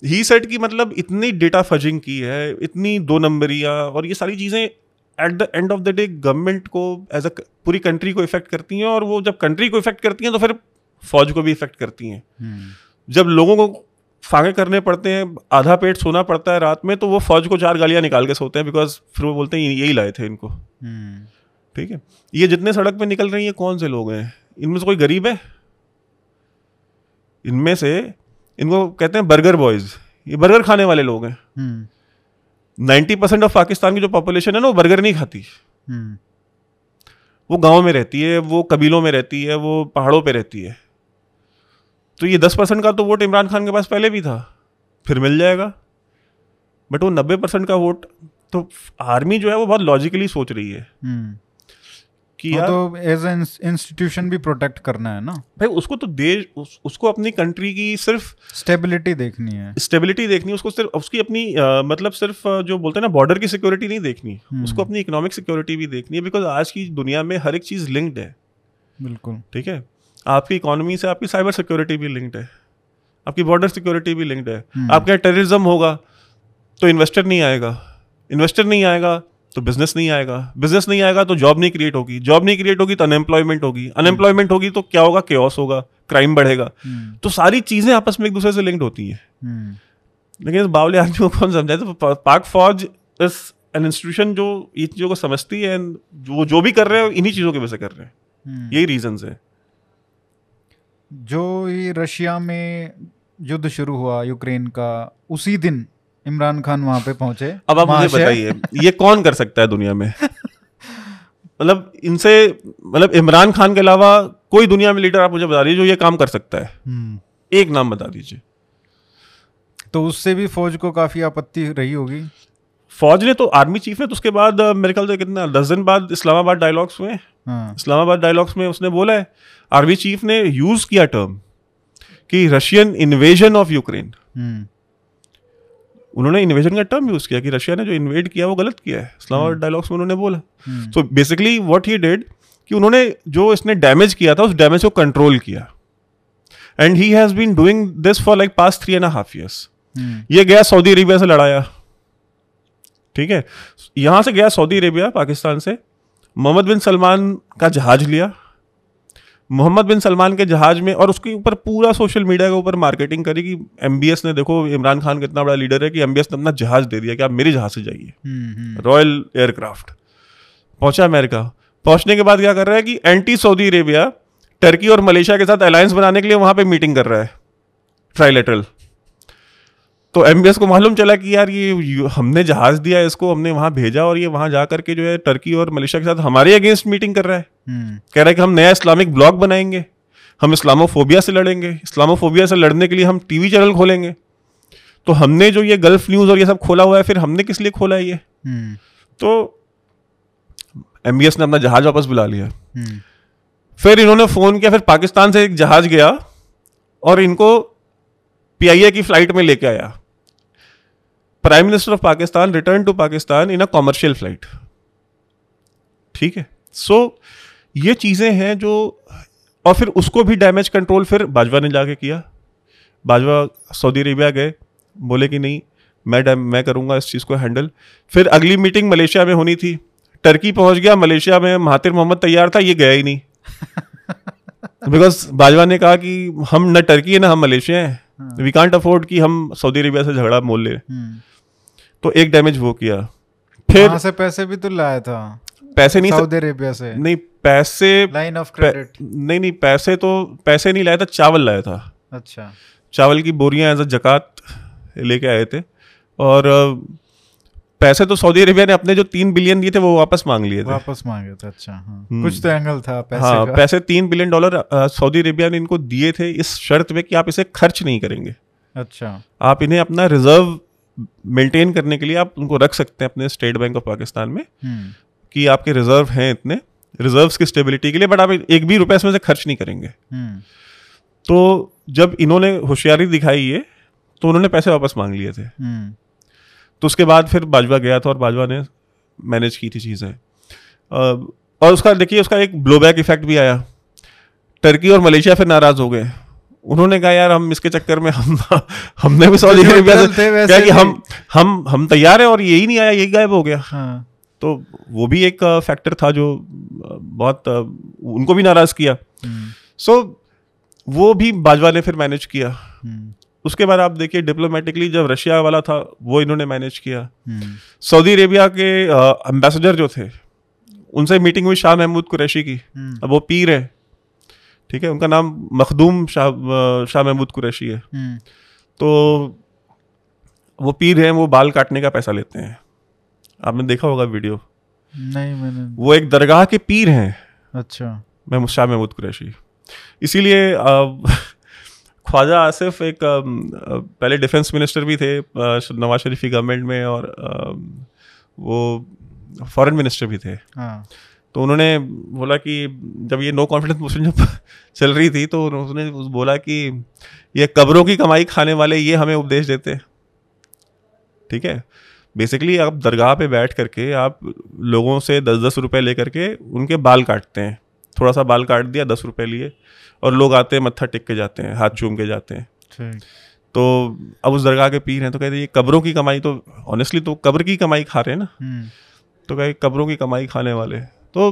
ही सेट की मतलब इतनी डेटा फजिंग की है इतनी दो नंबरियाँ और ये सारी चीज़ें at the end of the day government को एज अ पूरी कंट्री को इफ़ेक्ट करती हैं और वो जब कंट्री को इफ़ेक्ट करती हैं तो फिर फौज को भी इफ़ेक्ट करती हैं। हम्म, जब लोगों को फांगे करने पड़ते हैं आधा पेट सोना पड़ता है रात में तो वो फौज को चार गालियाँ निकाल के सोते हैं बिकॉज़ फिर वो बोलते हैं यही लाए थे इनको। हम्म, ठीक है? ये जितने सड़क पे निकल रही हैं कौन से लोग हैं? इनमें से कोई गरीब है? इनमें से इनको कहते हैं बर्गर बॉयज़ ये बर्गर खाने वाले लोग हैं। Hmm, ninety percent of Pakistan की जो पॉपुलेशन है ना वो बर्गर नहीं खाती। हम्म, वो गाँव में रहती है वो कबीलों में रहती है वो पहाड़ों पर रहती है। तो ये दस परसेंट का तो वोट इमरान खान के पास पहले भी था। फिर मिल जाएगा। बट वो नब्बे परसेंट का वोट तो आर्मी जो है वो बहुत लॉजिकली सोच रही है। हम्म। कि यार तो एज एन इंस्टीट्यूशन भी प्रोटेक्ट करना है ना। भाई उसको तो देश उस, उसको अपनी कंट्री की सिर्फ़ स्टेबिलिटी देखनी है। स्टेबिलिटी देखनी है उसको सिर्फ़ उसकी अपनी अ, मतलब सिर्फ़ जो बोलते हैं ना बॉर्डर की सिक्योरिटी नहीं देखनी। हम्म। उसको अपनी इकोनॉमिक सिक्योरिटी भी देखनी है बिकॉज़ आज की दुनिया में हर एक चीज़ लिंक्ड है। बिल्कुल। ठीक है? आपकी इकोनॉमी से आपकी साइबर सिक्योरिटी भी लिंक्ड है। आपकी बॉर्डर सिक्योरिटी भी लिंक्ड है। आपके यहाँ टेररिज्म होगा तो इन्वेस्टर नहीं आएगा। इन्वेस्टर नहीं आएगा तो बिज़नेस नहीं आएगा। बिज़नेस नहीं आएगा तो जॉब नहीं क्रिएट होगी। जॉब नहीं क्रिएट होगी तो अनएम्प्लॉयमेंट होगी। अनएम्प्लॉयमेट होगी तो क्या होगा? केओस होगा। क्राइम बढ़ेगा। हम्म, तो सारी चीज़ें आपस में एक दूसरे से लिंक्ड होती हैं। हम्म, लेकिन इस बावले आदमी को कौन समझाए? तो पाक फौज इस एन इंस्टीट्यूशन जो ये चीज़ों को समझती है and जो जो भी कर रहे हैं इन्हीं चीज़ों की वजह से कर रहे हैं। यही रीजंस है। जो ये रशिया में युद्ध शुरू हुआ यूक्रेन का उसी दिन इमरान खान वहाँ पे पहुँचे। अब आप मुझे बताइए ये कौन कर सकता है दुनिया में? मतलब इनसे मतलब इमरान खान के अलावा कोई दुनिया में लीडर आप मुझे बता दीजिए जो ये काम कर सकता है। हम्म, एक नाम बता दीजिए। तो उससे भी फौज को काफ़ी आपत्ति रही होगी। फौज ने तो आर्मी चीफ ने तो उसके बाद मेरे ख्याल से कितना दस दिन बाद इस्लामाबाद डायलॉग्स हुए। हाँ। इस्लामाबाद डायलॉग्स में उसने बोला है आर्मी चीफ ने यूज़ किया टर्म कि रशियन इन्वेजन ऑफ़ यूक्रेन उन्होंने इन्वेजन का टर्म यूज़ किया कि रशिया ने जो इन्वेड किया वो गलत किया है। इस्लामाबाद डायलॉग्स में उन्होंने बोला। हम्म, so basically what he did कि उन्होंने जो इसने डैमेज किया था उस डैमेज को कंट्रोल किया। And he has been doing this for like past three and half years hmm, ये गया सऊदी अरेबिया से लड़ाया। ठीक है? यहाँ से गया सऊदी अरेबिया पाकिस्तान से। मोहम्मद बिन सलमान का जहाज़ लिया। मोहम्मद बिन सलमान के जहाज़ में और उसके ऊपर पूरा सोशल मीडिया के ऊपर मार्केटिंग करी कि एमबीएस ने देखो इमरान खान कितना बड़ा लीडर है कि एमबीएस ने अपना जहाज़ दे दिया कि आप मेरे जहाज़ से जाइए। हम्म, हम्म, रॉयल एयरक्राफ्ट। पहुँचा अमेरिका। पहुँचने के बाद क्या कर रहा है कि एंटी सऊदी अरेबिया टर्की और मलेशिया के साथ अलायंस बनाने के लिए वहाँ पर मीटिंग कर रहा है। ट्राइलेटरल तो एमबीएस को मालूम चला कि यार ये हमने जहाज़ दिया इसको हमने वहाँ भेजा और ये वहाँ जा करके जो है टर्की और मलेशिया के साथ हमारे अगेंस्ट मीटिंग कर रहा है। हम्म, कह रहा है कि हम नया इस्लामिक ब्लॉग बनाएँगे हम इस्लामोफोबिया से लड़ेंगे इस्लामोफोबिया से लड़ने के लिए हम टीवी चैनल खोलेंगे। तो हमने जो ये गल्फ न्यूज़ और ये सब खोला हुआ है फिर हमने किस लिए खोला है ये? हम्म, तो एमबीएस ने अपना जहाज़ वापस बुला लिया। हम्म, फिर इन्होंने फ़ोन किया फिर पाकिस्तान से एक जहाज़ गया और इनको पीआईए की फ़्लाइट में लेके आया। Prime minister of Pakistan return to Pakistan in a commercial flight ठीक है? सो so, ये चीज़ें हैं जो और फिर उसको भी डैमेज कंट्रोल फिर बाजवा ने जाके किया। बाजवा सऊदी अरेबिया गए बोले कि नहीं मैं डैम मैं करूँगा इस चीज़ को हैंडल फिर अगली मीटिंग मलेशिया में होनी थी। टर्की पहुँच गया मलेशिया में महातिर मोहम्मद तैयार था ये गया ही नहीं। बिकॉज़ बाजवा ने कहा कि हम न टर्की है ना हम मलेशिया हैं। वी कांट अफोर्ड कि हम सऊदी अरेबिया से झगड़ा मोल ले। हम्म। तो एक डैमेज वो किया। फिर से पैसे भी तो लाया था। पैसे नहीं सऊदी अरेबिया से। नहीं पैसे लाइन ऑफ़ क्रेडिट नहीं नहीं पैसे तो पैसे नहीं लाया था चावल लाया था। अच्छा। चावल की बोरियाँ एज अ जक़ात लेके आए थे। और अ, पैसे तो सऊदी अरेबिया ने अपने जो तीन बिलियन दिए थे वो वापस मांग लिए थे। वापस मांगे थे अच्छा हाँ। हम्म। कुछ तो एंगल था पैसे हाँ का। पैसे तीन बिलियन डॉलर सऊदी अरेबिया ने इनको दिए थे इस शर्त में कि आप इसे खर्च नहीं करेंगे। अच्छा। आप इन्हें अपना रिज़र्व मेंटेन करने के लिए आप उनको रख सकते हैं अपने स्टेट बैंक ऑफ़ पाकिस्तान में हम्म। कि आपके रिज़र्व हैं इतने रिजर्व्स की स्टेबिलिटी के लिए बट आप एक भी रुपए इसमें से खर्च नहीं करेंगे। हम्म। तो जब इन्होंने होशियारी दिखाई है तो उन्होंने पैसे वापस मांग लिए थे। तो उसके बाद फिर बाजवा गया था और बाजवा ने मैनेज की थी चीज़ें। और उसका देखिए उसका एक ब्लोबैक इफ़ेक्ट भी आया। टर्की और मलेशिया फिर नाराज़ हो गए। उन्होंने कहा यार हम इसके चक्कर में हम हमने भी से क्या कि हम हम हम तैयार हैं और यही नहीं आया यही गायब हो गया। हाँ। तो वो भी एक फैक्टर था जो बहुत उनको भी नाराज़ किया। हम्म। सो वो भी बाजवा ने फिर मैनेज किया। हम्म। उसके बाद आप देखिए डिप्लोमेटिकली जब रशिया वाला था वो इन्होंने मैनेज किया। हम्म। सऊदी अरेबिया के एम्बेसडर जो थे उनसे मीटिंग हुई शाह महमूद कुरैशी की। हम्म। अब वो पीर है ठीक है? उनका नाम मखदूम शाह शाह महमूद कुरैशी है। हम्म। तो वो पीर हैं वो बाल काटने का पैसा लेते हैं। आपने देखा होगा वीडियो। नहीं मैंने वो एक दरगाह के पीर हैं। अच्छा। महमूद शाह महमूद कुरैशी। इसीलिए ख्वाजा आसिफ एक पहले डिफेंस मिनिस्टर भी थे नवाज़ शरीफ की गवर्नमेंट में और वो फॉरेन मिनिस्टर भी थे। हाँ। तो उन्होंने बोला कि जब ये नो कॉन्फिडेंस मोशन जब चल रही थी तो उन्होंने उस- बोला कि ये कब्रों की कमाई खाने वाले ये हमें उपदेश देते हैं। ठीक है? बेसिकली आप दरगाह पे बैठ करके आप लोगों से दस दस रुपए लेकर के उनके बाल काटते हैं। थोड़ा सा बाल काट दिया दस रुपए लिए। और लोग आते हैं मत्था टिक के जाते हैं हाथ चूम के जाते हैं। तो अब उस दरगाह के पीर हैं तो कहते हैं ये कब्रों की कमाई तो ऑनेस्टली तो कब्र की कमाई खा रहे हैं ना? हम्म। तो कहे कब्रों की कमाई खाने वाले तो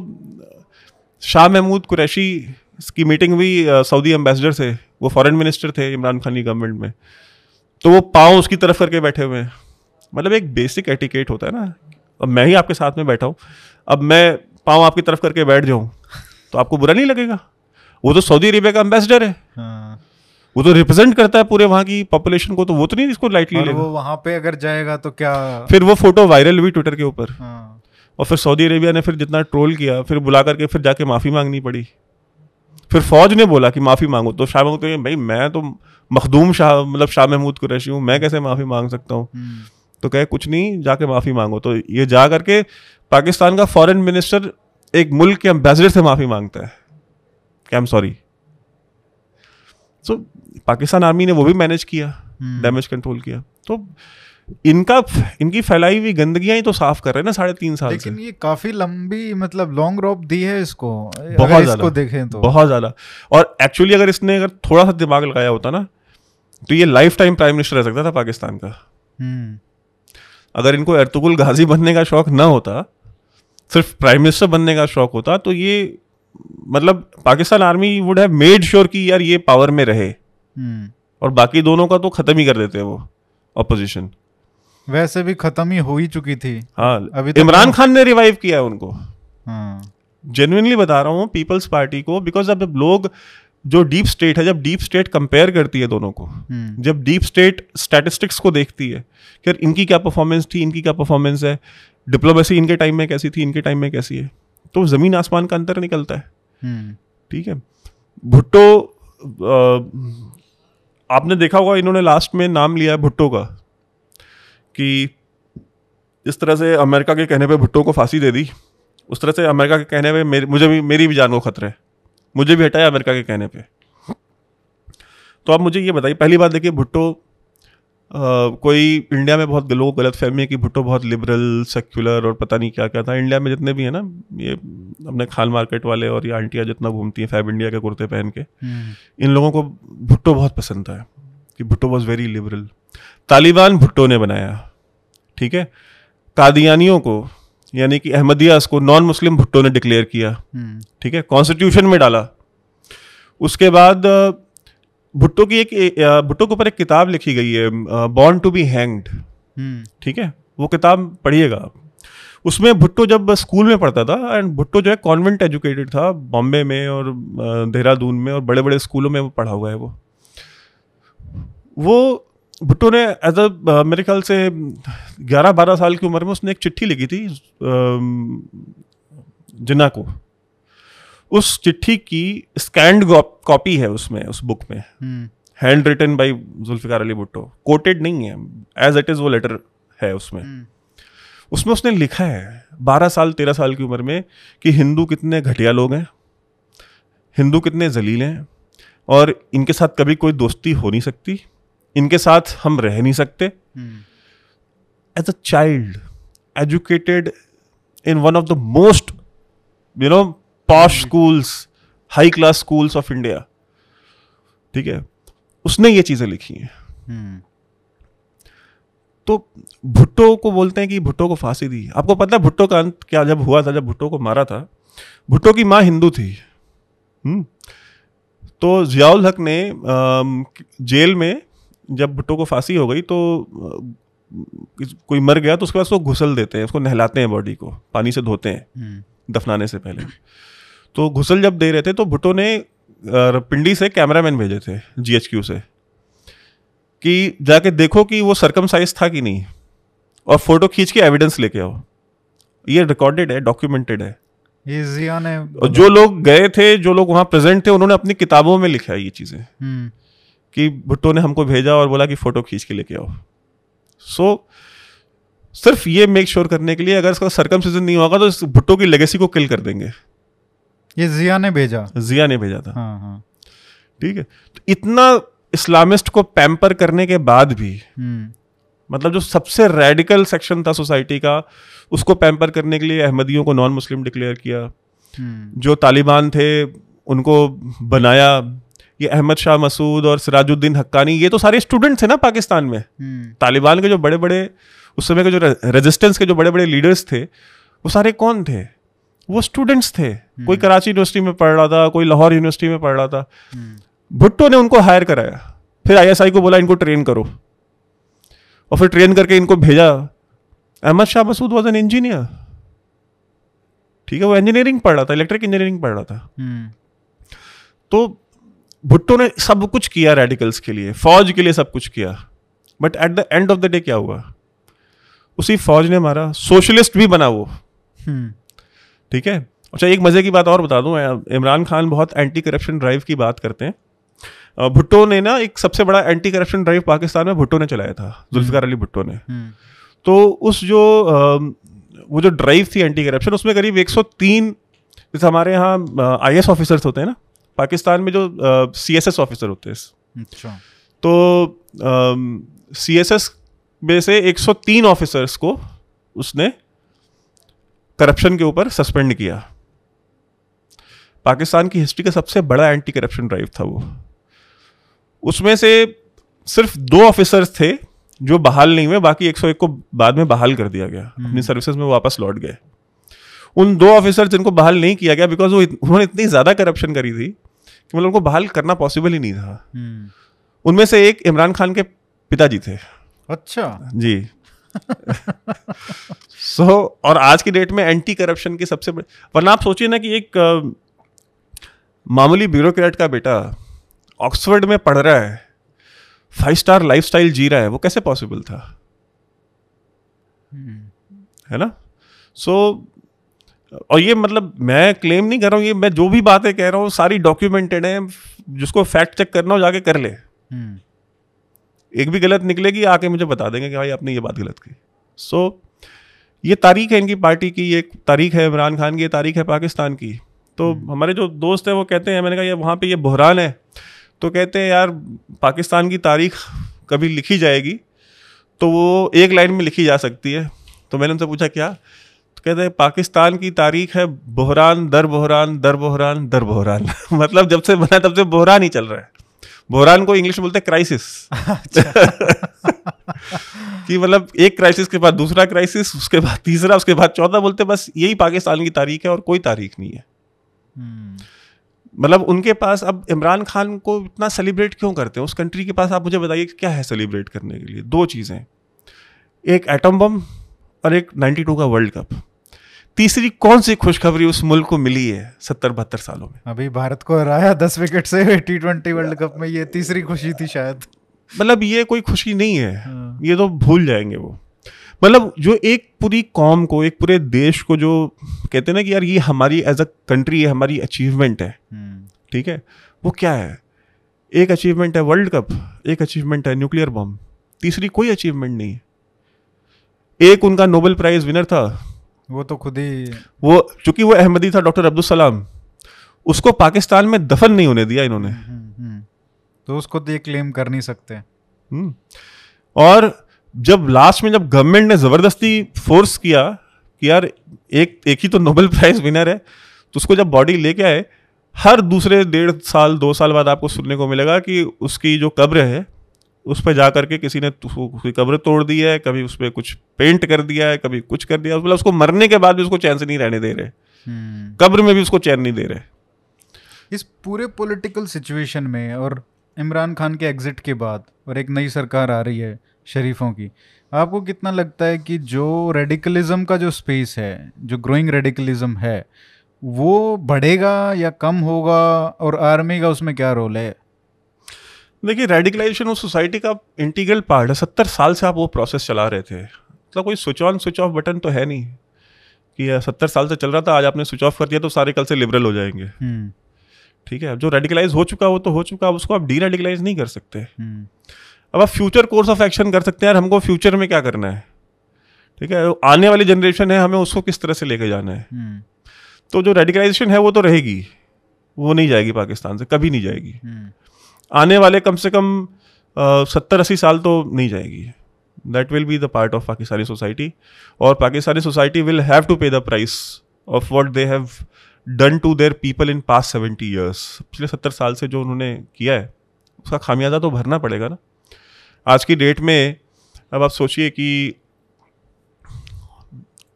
शाह महमूद कुरैशी की मीटिंग हुई सऊदी एम्बेसडर से। वो फॉरेन मिनिस्टर थे इमरान खान की गवर्नमेंट में। तो वो पाँव उसकी तरफ़ करके बैठे हुए हैं। मतलब एक बेसिक एटिकेट होता है ना। अब मैं ही आपके साथ में बैठा हूँ। अब मैं पाँव आपकी तरफ़ करके बैठ जाऊँ तो आपको बुरा नहीं लगेगा? वो तो सऊदी अरेबिया का एम्बेसडर है। हाँ। वो तो रिप्रेजेंट करता है पूरे वहाँ की पॉपुलेशन को तो वो तो नहीं इसको लाइटली और लेगा वो वहाँ पे अगर जाएगा तो क्या फिर वो फ़ोटो वायरल हुई ट्विटर के ऊपर। हाँ। और फिर सऊदी अरेबिया ने फिर जितना ट्रोल किया फिर बुला करके फिर जाके माफ़ी मांगनी पड़ी। फिर फौज ने बोला कि माफ़ी मांगो। तो शाह महमूद कहेंगे भाई मैं तो मखदूम शाह मतलब शाह महमूद कुरैशी हूँ मैं कैसे माफ़ी मांग सकता हूँ? हम्म। तो कहे कुछ नहीं जाके माफ़ी मांगो। तो ये जा करके पाकिस्तान का फॉरेन मिनिस्टर एक मुल्क के एम्बेसडर से माफ़ी माँगता है। I am sorry so Pakistan army ने वो भी मैनेज किया हम्म। डैमेज कंट्रोल किया। तो इनका इनकी फैलाई हुई गंदगियाँ ही तो साफ़ कर रहे हैं ना साढ़े तीन साल से। लेकिन ये काफ़ी लंबी मतलब लॉन्ग रोप दी है इसको। बहुत ज़्यादा। इसको देखें तो। बहुत ज़्यादा। और एक्चुअली अगर इसने अगर थोड़ा सा दिमाग लगाया होता ना तो ये लाइफ टाइम प्राइम मिनिस्टर रह सकता था पाकिस्तान का। हम्म। अगर इनको अर्तुगुल गाजी बनने का शौक ना होता सिर्फ़ प्राइम मिनिस्टर बनने का शौक होता तो ये मतलब Pakistan army would have made sure कि यार ये पावर में रहे। हम्म। और बाकी दोनों का तो खत्म ही कर देते वो अपोजिशन वैसे भी खत्म ही हो ही चुकी थी। हाँ अभी तक इमरान खान ने रिवाइव किया है उनको। हाँ। जेन्युइनली बता रहा हूँ पीपल्स पार्टी को बिकॉज़ अब लोग जो डीप स्टेट है जब डीप स्टेट कंपेयर करती है दोनों को हम्म। जब डीप स्टेट स्टैटिस्टिक्स को देखती है कि इनकी क्या परफॉर्मेंस थी इनकी क्या परफॉर्मेंस है डिप्लोमेसी इनके टाइम में कैसी थी इनके टाइम में कैसी है। तो ज़मीन आसमान का अंतर निकलता है। हम्म। ठीक है? भुट्टो आपने देखा होगा इन्होंने लास्ट में नाम लिया है भुट्टो का कि इस तरह से अमेरिका के कहने पे भुट्टो को फांसी दे दी। उस तरह से अमेरिका के कहने पे मेरे मुझे भी मेरी भी जान को खतरा है। मुझे भी हटाया अमेरिका के कहने पे। तो आप मुझे ये बताइए पहली बात देखिए भुट्टो कोई इंडिया में बहुत लोग गलत फहमी है कि भुट्टो बहुत लिबरल सेक्युलर और पता नहीं क्या क्या था। इंडिया में जितने भी है ना ये अपने खाल मार्केट वाले और ये आंटियाँ जितना घूमती हैं फैब इंडिया के कुर्ते पहन के इन लोगों को भुट्टो बहुत पसंद था कि Bhutto was very liberal Taliban Bhutto ने बनाया ठीक है? कादियानियों को यानी कि अहमदियास को नॉन मुस्लिम भुट्टो ने डिक्लेयर किया ठीक है? कॉन्स्टिट्यूशन में डाला। उसके बाद भुट्टो की एक भुट्टो के ऊपर एक किताब लिखी गई है बॉर्न टू बी हैंग्ड ठीक है? वो किताब पढ़िएगा आप। उसमें भुट्टो जब स्कूल में पढ़ता था एंड भुट्टो जो है कॉन्वेंट एजुकेटेड था बॉम्बे में और देहरादून में और बड़े बड़े स्कूलों में वो पढ़ा हुआ है वो। वो भुट्टो ने एज अ मेरे ख्याल से 11-12 साल की उम्र में उसने एक चिट्ठी लिखी थी जिन्ना को। उस चिट्ठी की स्कैंड कॉपी है उसमें उस बुक में। Hand written by Zulfikar Ali Bhutto quoted नहीं है एज इट इज़ वो लेटर है उसमें। हम्म। उसमें उसने लिखा है बारह साल तेरह साल की उम्र में कि हिंदू कितने घटिया लोग हैं हिंदू कितने जलील हैं और इनके साथ कभी कोई दोस्ती हो नहीं सकती इनके साथ हम रह नहीं सकते। As a child educated in one of the most you know posh schools high class schools of India ठीक है? उसने ये चीज़ें लिखी हैं। hmm. तो भुट्टो को बोलते हैं कि भुट्टो को फांसी दी। आपको पता है भुट्टो का अंत क्या जब हुआ था जब भुट्टो को मारा था? भुट्टो की माँ हिंदू थी। हम्म। तो जियाउल हक ने जेल में जब भुट्टो को फांसी हो गई तो कोई मर गया तो उसके बाद उसको घुसल देते हैं उसको नहलाते हैं बॉडी को पानी से धोते हैं hmm. दफनाने से पहले। तो घुसल जब दे रहे थे तो भुट्टो ने पिंडी से कैमरामैन भेजे थे जीएचक्यू से कि जाके देखो कि वो सरकम साइज़ था कि नहीं और फ़ोटो खींच के एविडेंस लेके आओ। ये रिकॉर्डेड है डॉक्यूमेंटेड है। ये जिया ने और जो लोग गए थे जो लोग वहाँ प्रेजेंट थे उन्होंने अपनी किताबों में लिखा है ये चीज़ें हम्म। कि भुट्टो ने हमको भेजा और बोला कि फ़ोटो खींच के लेके आओ। सो so, सिर्फ़ ये मेक श्योर sure करने के लिए अगर इसका सरकम सीज़न नहीं होगा तो इस भुट्टो की लेगेसी को किल कर देंगे। ये जिया ने भेजा। जिया ने भेजा था। हाँ हाँ। ठीक है? तो इतना इस्लामिस्ट को पैम्पर करने के बाद भी हम्म। मतलब जो सबसे रेडिकल सेक्शन था सोसाइटी का उसको पैम्पर करने के लिए अहमदियों को नॉन मुस्लिम डिक्लेयर किया। हम्म। जो तालिबान थे उनको बनाया। ये अहमद शाह मसूद और सिराजुद्दीन हक्कानी ये तो सारे स्टूडेंट थे ना पाकिस्तान में। हम्म। तालिबान के जो बड़े बड़े उस समय के जो रेजिस्टेंस के जो बड़े बड़े लीडर्स थे वो सारे कौन थे? वो स्टूडेंट्स थे। कोई हम्म। कराची यूनिवर्सिटी में पढ़ रहा था कोई लाहौर यूनिवर्सिटी में पढ़ रहा था। हम्म। भुट्टो ने उनको हायर कराया। फिर आईएसआई को बोला इनको ट्रेन करो। और फिर ट्रेन करके इनको भेजा। Ahmad Shah Massoud was an engineer ठीक है वो इंजीनियरिंग पढ़ रहा था इलेक्ट्रिक इंजीनियरिंग पढ़ रहा था। हम्म। तो भुट्टो ने सब कुछ किया रेडिकल्स के लिए फौज के लिए सब कुछ किया। But at the end of the day क्या हुआ? उसी फौज ने मारा सोशलिस्ट भी बना वो। ठीक है? अच्छा एक मज़े की बात और बता दूँ इमरान खान बहुत एंटी करप्शन ड्राइव की बात करते हैं। भुट्टो ने ना एक सबसे बड़ा एंटी करप्शन ड्राइव पाकिस्तान में भुट्टो ने चलाया था जुल्फिकार अली भुट्टो ने। हम्म। तो उस जो वो जो ड्राइव थी एंटी करप्शन उसमें करीब 103 जैसे हमारे यहाँ आई एस ऑफिसर्स होते हैं ना पाकिस्तान में जो सी एस एस ऑफिसर होते हैं। अच्छा। तो सी एस एस में से 103 ऑफिसर्स को उसने करप्शन के ऊपर सस्पेंड किया। पाकिस्तान की हिस्ट्री का सबसे बड़ा एंटी करप्शन ड्राइव था वो। उसमें से सिर्फ़ दो ऑफिसर्स थे जो बहाल नहीं हुए बाकी 101 को बाद में बहाल कर दिया गया। हम्म। अपनी सर्विसेज़ में वापस लौट गए। उन दो ऑफिसर जिनको बहाल नहीं किया गया बिकॉज़ वो उन्होंने इतनी ज़्यादा करप्शन करी थी कि मतलब उनको बहाल करना पॉसिबल ही नहीं था। हम्म। उनमें से एक इमरान खान के पिताजी थे। अच्छा। जी। सो so, और आज की डेट में एंटी करप्शन की सबसे वरना आप सोचिए ना कि एक मामूली ब्यूरोक्रेट का बेटा ऑक्सफर्ड में पढ़ रहा है फाइव स्टार लाइफस्टाइल जी रहा है वो कैसे पॉसिबल था hmm. है ना सो so, और ये मतलब मैं क्लेम नहीं कर रहा हूँ ये मैं जो भी बातें कह रहा हूँ सारी डॉक्यूमेंटेड है जिसको फैक्ट चेक करना हो जाके कर ले hmm. एक भी गलत निकलेगी आके मुझे बता देंगे कि भाई आपने ये बात गलत की। सो so, ये तारीख है इनकी पार्टी की ये तारीख है इमरान खान की ये तारीख है पाकिस्तान की। तो हम्म। हमारे जो दोस्त हैं वो कहते हैं मैंने कहा ये वहाँ पे ये बहरान है। तो कहते हैं यार पाकिस्तान की तारीख कभी लिखी जाएगी तो वो एक लाइन में लिखी जा सकती है। तो मैंने उनसे पूछा क्या? तो कहते हैं पाकिस्तान की तारीख है बहरान दर बहरान दर बहरान दर बहरान। मतलब जब से बना तब से बहरान ही चल रहा है। बहरान को इंग्लिश में बोलते हैं क्राइसिस कि मतलब एक क्राइसिस के बाद दूसरा क्राइसिस उसके बाद तीसरा उसके बाद चौथा बोलते बस यही पाकिस्तान की तारीख है और कोई तारीख नहीं है। हम्म, मतलब उनके पास अब इमरान खान को इतना सेलिब्रेट क्यों करते हैं? उस कंट्री के पास आप मुझे बताइए क्या है सेलिब्रेट करने के लिए? दो चीज़ें। एक एटम बम और एक 92 का वर्ल्ड कप तीसरी कौन सी खुशखबरी उस मुल्क को मिली है सत्तर बहत्तर सालों में? अभी भारत को हराया दस विकेट से टी ट्वेंटी वर्ल्ड कप में ये तीसरी खुशी थी शायद। मतलब ये कोई खुशी नहीं है। हाँ। ये तो भूल जाएँगे वो। मतलब जो एक पूरी कौम को एक पूरे देश को जो कहते हैं ना कि यार ये हमारी एज अ कंट्री है हमारी अचीवमेंट है। हम्म, ठीक है? वो क्या है? एक अचीवमेंट है वर्ल्ड कप एक अचीवमेंट है न्यूक्लियर बम तीसरी कोई अचीवमेंट नहीं है। एक उनका नोबेल प्राइज विनर था वो तो खुद ही वो चूँकि वो अहमदी था डॉक्टर अब्दुल सलाम उसको पाकिस्तान में दफन नहीं होने दिया इन्होंने। हम्म, हम्म, तो उसको तो ये क्लेम कर नहीं सकते। हम्म। और जब लास्ट में जब गवर्नमेंट ने ज़बरदस्ती फोर्स किया कि यार एक एक ही तो नोबेल प्राइज विनर है तो उसको जब बॉडी लेके आए हर दूसरे डेढ़ साल दो साल बाद आपको सुनने को मिलेगा कि उसकी जो कब्र है उस पर जा करके किसी ने तो उसकी कब्र तोड़ दी है कभी उस पर कुछ पेंट कर दिया है कभी कुछ कर दिया मतलब उसको मरने के बाद भी उसको चैन से नहीं रहने दे रहे। हम्म, कब्र में भी उसको चैन नहीं दे रहे। इस पूरे पॉलिटिकल सिचुएशन में और इमरान खान के एग्जिट के बाद और एक नई सरकार आ रही है शरीफों की आपको कितना लगता है कि जो रेडिकलिज्म का जो स्पेस है जो ग्रोइंग रेडिकलिज्म है वो बढ़ेगा या कम होगा और आर्मी का उसमें क्या रोल है? देखिए रेडिकलाइजेशन उस सोसाइटी का इंटीग्रल पार्ट है। सत्तर साल से आप वो प्रोसेस चला रहे थे। मतलब कोई switch on switch off button तो है नहीं कि सत्तर साल से चल रहा था आज आपने स्विच ऑफ़ कर दिया तो सारे कल से लिबरल हो जाएँगे। हम्म, ठीक है अब जो रेडिकलाइज हो चुका वो तो हो चुका अब उसको आप डी रेडिकलाइज नहीं कर सकते। हम्म, अब आप फ्यूचर कोर्स ऑफ़ एक्शन कर सकते हैं यार हमको फ्यूचर में क्या करना है? ठीक है आने वाली जनरेशन है हमें उसको किस तरह से लेके जाना है? हम्म, तो जो रेडिकलाइजेशन है वो तो रहेगी वो नहीं जाएगी पाकिस्तान से कभी नहीं जाएगी। आने वाले कम से कम सत्तर अस्सी साल तो नहीं जाएगी। That will be the part of Pakistani society और Pakistani society will have to pay the price of what they have done to their people in past seventy years पिछले सत्तर साल से जो उन्होंने किया है, उसका खामियाजा तो भरना पड़ेगा ना। आज की डेट में अब आप सोचिए कि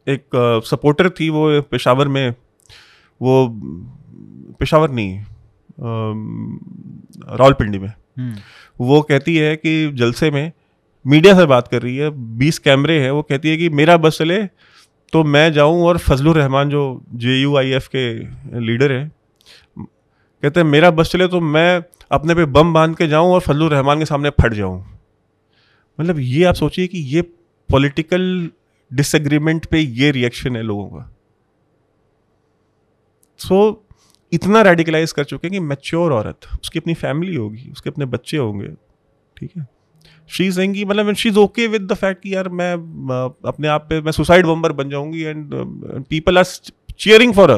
एक सपोर्टर थी वो पेशावर में, वो, पेशावर नहीं रावलपिंडी में। हम्म, वो कहती है कि जलसे में मीडिया से बात कर रही है बीस कैमरे हैं वो कहती है कि मेरा बस चले तो मैं जाऊँ और फजलुर रहमान जो जे यू आई एफ़ के लीडर हैं कहते हैं मेरा बस चले तो मैं अपने पे बम बाँध के जाऊँ और फजलुर रहमान के सामने फट जाऊँ। मतलब ये आप सोचिए कि ये पॉलिटिकल डिसएग्रीमेंट पे ये रिएक्शन है लोगों का। सो इतना रेडिकलाइज कर चुके हैं कि मैच्योर औरत उसकी अपनी फैमिली होगी उसके अपने बच्चे होंगे ठीक है? शी इज़ कि मतलब she is okay with the fact कि यार मैं अपने आप पे मैं सुसाइड बम्बर बन जाऊँगी and people are cheering for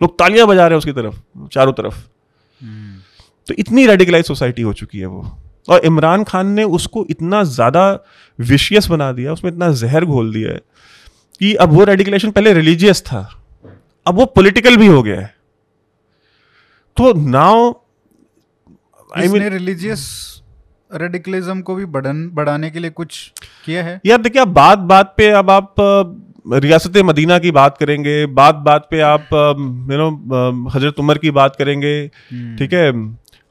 लोग तालियाँ बजा रहे हैं उसकी तरफ़ चारों तरफ़। हम्म, तो इतनी रेडिकलाइज सोसाइटी हो चुकी है वो। और इमरान खान ने उसको इतना ज़्यादा विशियस बना दिया उसमें इतना जहर घोल दिया है कि अब वो रेडिकलेशन पहले रिलीजियस था अब वो पॉलिटिकल भी हो गया है। तो now I mean religious radicalism को भी बढ़न बढ़ाने के लिए कुछ किया है? यार देखिए आप बात बात पे अब आप रियासत मदीना की बात करेंगे बात बात पे आप यू नो हज़रत उमर की बात करेंगे हम्म, ठीक है?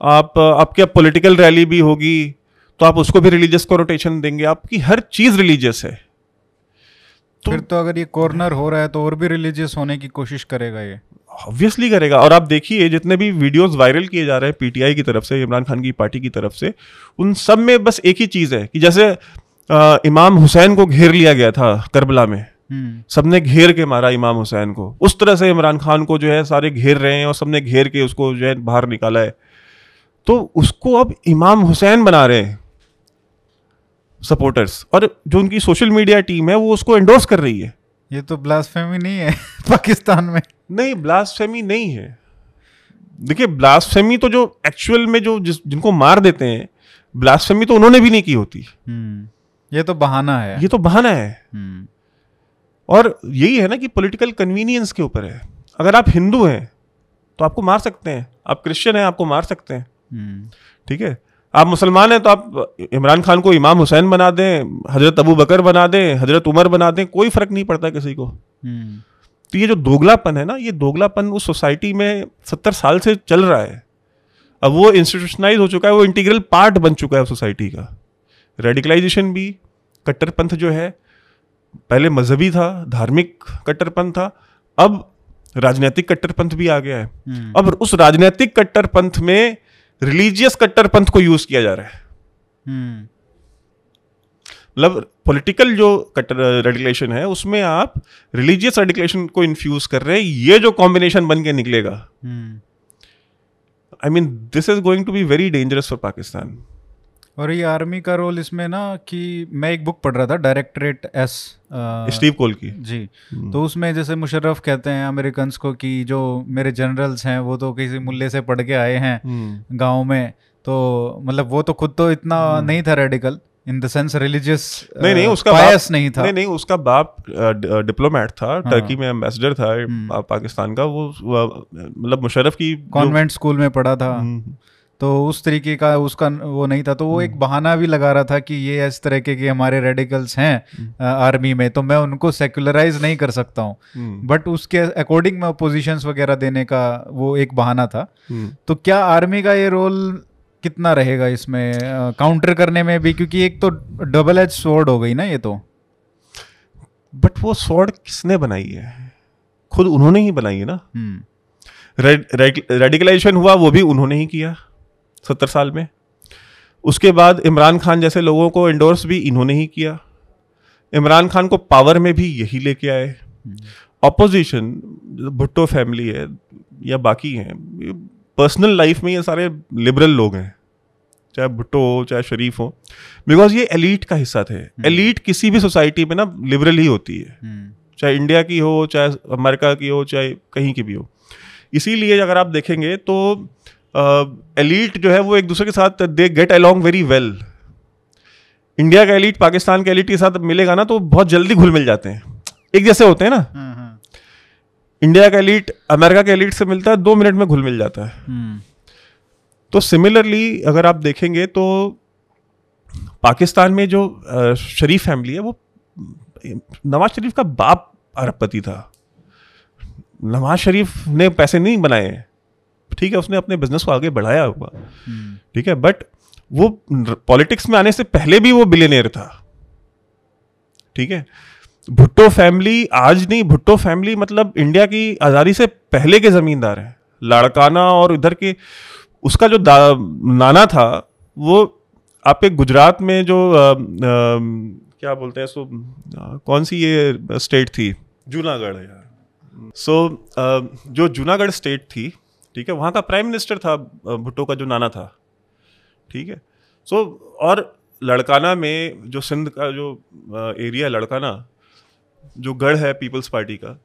आप आपकी आपके पॉलिटिकल रैली भी होगी तो आप उसको भी रिलीजियस को रोटेशन देंगे। आपकी हर चीज़ रिलीजियस है। तो फिर तो अगर ये कॉर्नर हो रहा है तो और भी रिलीजियस होने की कोशिश करेगा ये। ऑब्वियसली करेगा। और आप देखिए जितने भी वीडियोस वायरल किए जा रहे हैं पीटीआई की तरफ़ से इमरान खान की पार्टी की तरफ़ से उन सब में बस एक ही चीज़ है कि जैसे अ, इमाम हुसैन को घेर लिया गया था करबला में। हम्म, सबने घेर के मारा इमाम हुसैन को। उस तरह से इमरान खान को जो है सारे घेर रहे हैं और सबने घेर के उसको जो है बाहर निकाला है। तो उसको अब इमाम हुसैन बना रहे हैं सपोर्टर्स और जो उनकी सोशल मीडिया टीम है वो उसको एंडोर्स कर रही है। ये तो ब्लास्फेमी नहीं है पाकिस्तान में। नहीं ब्लास्फेमी नहीं है। देखिए ब्लास्फेमी तो जो एक्चुअल में जो जिस जिनको मार देते हैं ब्लास्फेमी तो उन्होंने भी नहीं की होती। हम्म, ये तो बहाना है। ये तो बहाना है। हम्म, और यही है ना कि पॉलिटिकल कन्वीनियंस के ऊपर है। अगर आप हिंदू हैं तो आपको मार सकते हैं। आप क्रिश्चियन हैं आपको मार सकते हैं। हम्म, ठीक है? आप मुसलमान हैं तो आप इमरान खान को इमाम हुसैन बना दें हज़रत अबू बकर बना दें हज़रत उमर बना दें कोई फ़र्क नहीं पड़ता किसी को। हम्म, तो ये जो दोगलापन है ना ये दोगलापन उस सोसाइटी में सत्तर साल से चल रहा है। अब वो इंस्टीट्यूशनलाइज हो चुका है वो इंटीग्रल पार्ट बन चुका है सोसाइटी का। रेडिकलाइजेशन भी कट्टरपंथ जो है पहले मजहबी था धार्मिक कट्टरपंथ था अब राजनीतिक कट्टरपंथ भी आ गया है। हम्म, अब उस राजनीतिक कट्टरपंथ में रिलीजियस कट्टरपंथ को यूज़ किया जा रहा है। हम्म, मतलब पॉलिटिकल जो कट्टर रेडिकुलेशन है उसमें आप रिलीजियस रेडिकुलेशन को इन्फ्यूज कर रहे हैं ये जो कॉम्बिनेशन बन के निकलेगा। I mean this is going to be very dangerous for Pakistan और ये आर्मी का रोल इसमें ना कि मैं एक बुक पढ़ रहा था डायरेक्टरेट एस स्टीव कोल की। जी। तो उसमें जैसे मुशर्रफ कहते हैं अमेरिकन को कि जो मेरे जनरल्स हैं वो तो किसी मुल्ले से पढ़ के आए हैं हम्म, गाँव में तो मतलब वो तो खुद तो इतना नहीं था radical in the sense religious नहीं नहीं उसका बाप नहीं था। नहीं नहीं उसका बाप डिप्लोमेट था हाँ। टर्की में एम्बेसडर था पा- पाकिस्तान का वो मतलब मुशर्रफ की कॉन्वेंट स्कूल में पढ़ा था। हम्म, तो उस तरीके का उसका वो नहीं था। तो वो एक बहाना भी लगा रहा था कि ये इस तरह के कि हमारे रेडिकल्स हैं आर्मी में तो मैं उनको सेक्युलराइज नहीं कर सकता हूँ। हम्म, बट उसके अकॉर्डिंग में पोजीशंस वगैरह देने का वो एक बहाना था। हम्म। तो क्या आर्मी का ये रोल कितना रहेगा इसमें काउंटर करने में भी? क्योंकि एक तो डबल एज स्वॉर्ड हो गई ना ये तो। बट वो स्वॉर्ड किसने बनाई है? खुद उन्होंने ही बनाई है ना। हम्म। रेडिकलाइजेशन हुआ वो भी उन्होंने ही किया। सत्तर साल में। उसके बाद इमरान खान जैसे लोगों को इंडोर्स भी इन्होंने ही किया। इमरान खान को पावर में भी यही लेके आए। ऑपोजिशन भुट्टो फैमिली है या बाकी हैं पर्सनल लाइफ में ये सारे लिबरल लोग हैं। चाहे भुट्टो हो चाहे शरीफ हो। बिकॉज़ ये एलीट का हिस्सा थे। एलीट किसी भी सोसाइटी में ना लिबरल ही होती है। हम्म। चाहे इंडिया की हो चाहे अमेरिका की हो चाहे कहीं की भी हो। इसीलिए अगर आप देखेंगे तो एलीट जो है वो एक दूसरे के साथ they get along very well India का एलीट पाकिस्तान के एलीट के साथ मिलेगा ना तो बहुत जल्दी घुल मिल जाते हैं। एक जैसे होते हैं ना। हाँ, हाँ, इंडिया का एलीट अमेरिका के एलीट से मिलता है दो मिनट में घुल मिल जाता है। हम्म। तो सिमिलरली अगर आप देखेंगे तो पाकिस्तान में जो शरीफ फैमिली है वो नवाज़ शरीफ का बाप अरबपति था। नवाज़ शरीफ ने पैसे नहीं बनाए। हैं। ठीक है उसने अपने बिज़नेस को आगे बढ़ाया होगा हम्म। ठीक है बट वो पॉलिटिक्स में आने से पहले भी वो बिलियनियर था। ठीक है? भुट्टो फैमिली आज नहीं भुट्टो फैमिली मतलब इंडिया की आज़ादी से पहले के जमींदार हैं। लाड़काना और इधर के उसका जो नाना था वो आपके गुजरात में जो अ, अ, क्या बोलते हैं सो कौन सी ये स्टेट थी? जूनागढ़ यार। सो so, जो जूनागढ़ स्टेट थी ठीक है वहाँ का प्राइम मिनिस्टर था भुट्टो का जो नाना था। ठीक है सो और लड़काना में जो सिंध का जो एरिया लड़काना जो गढ़ है पीपल्स पार्टी का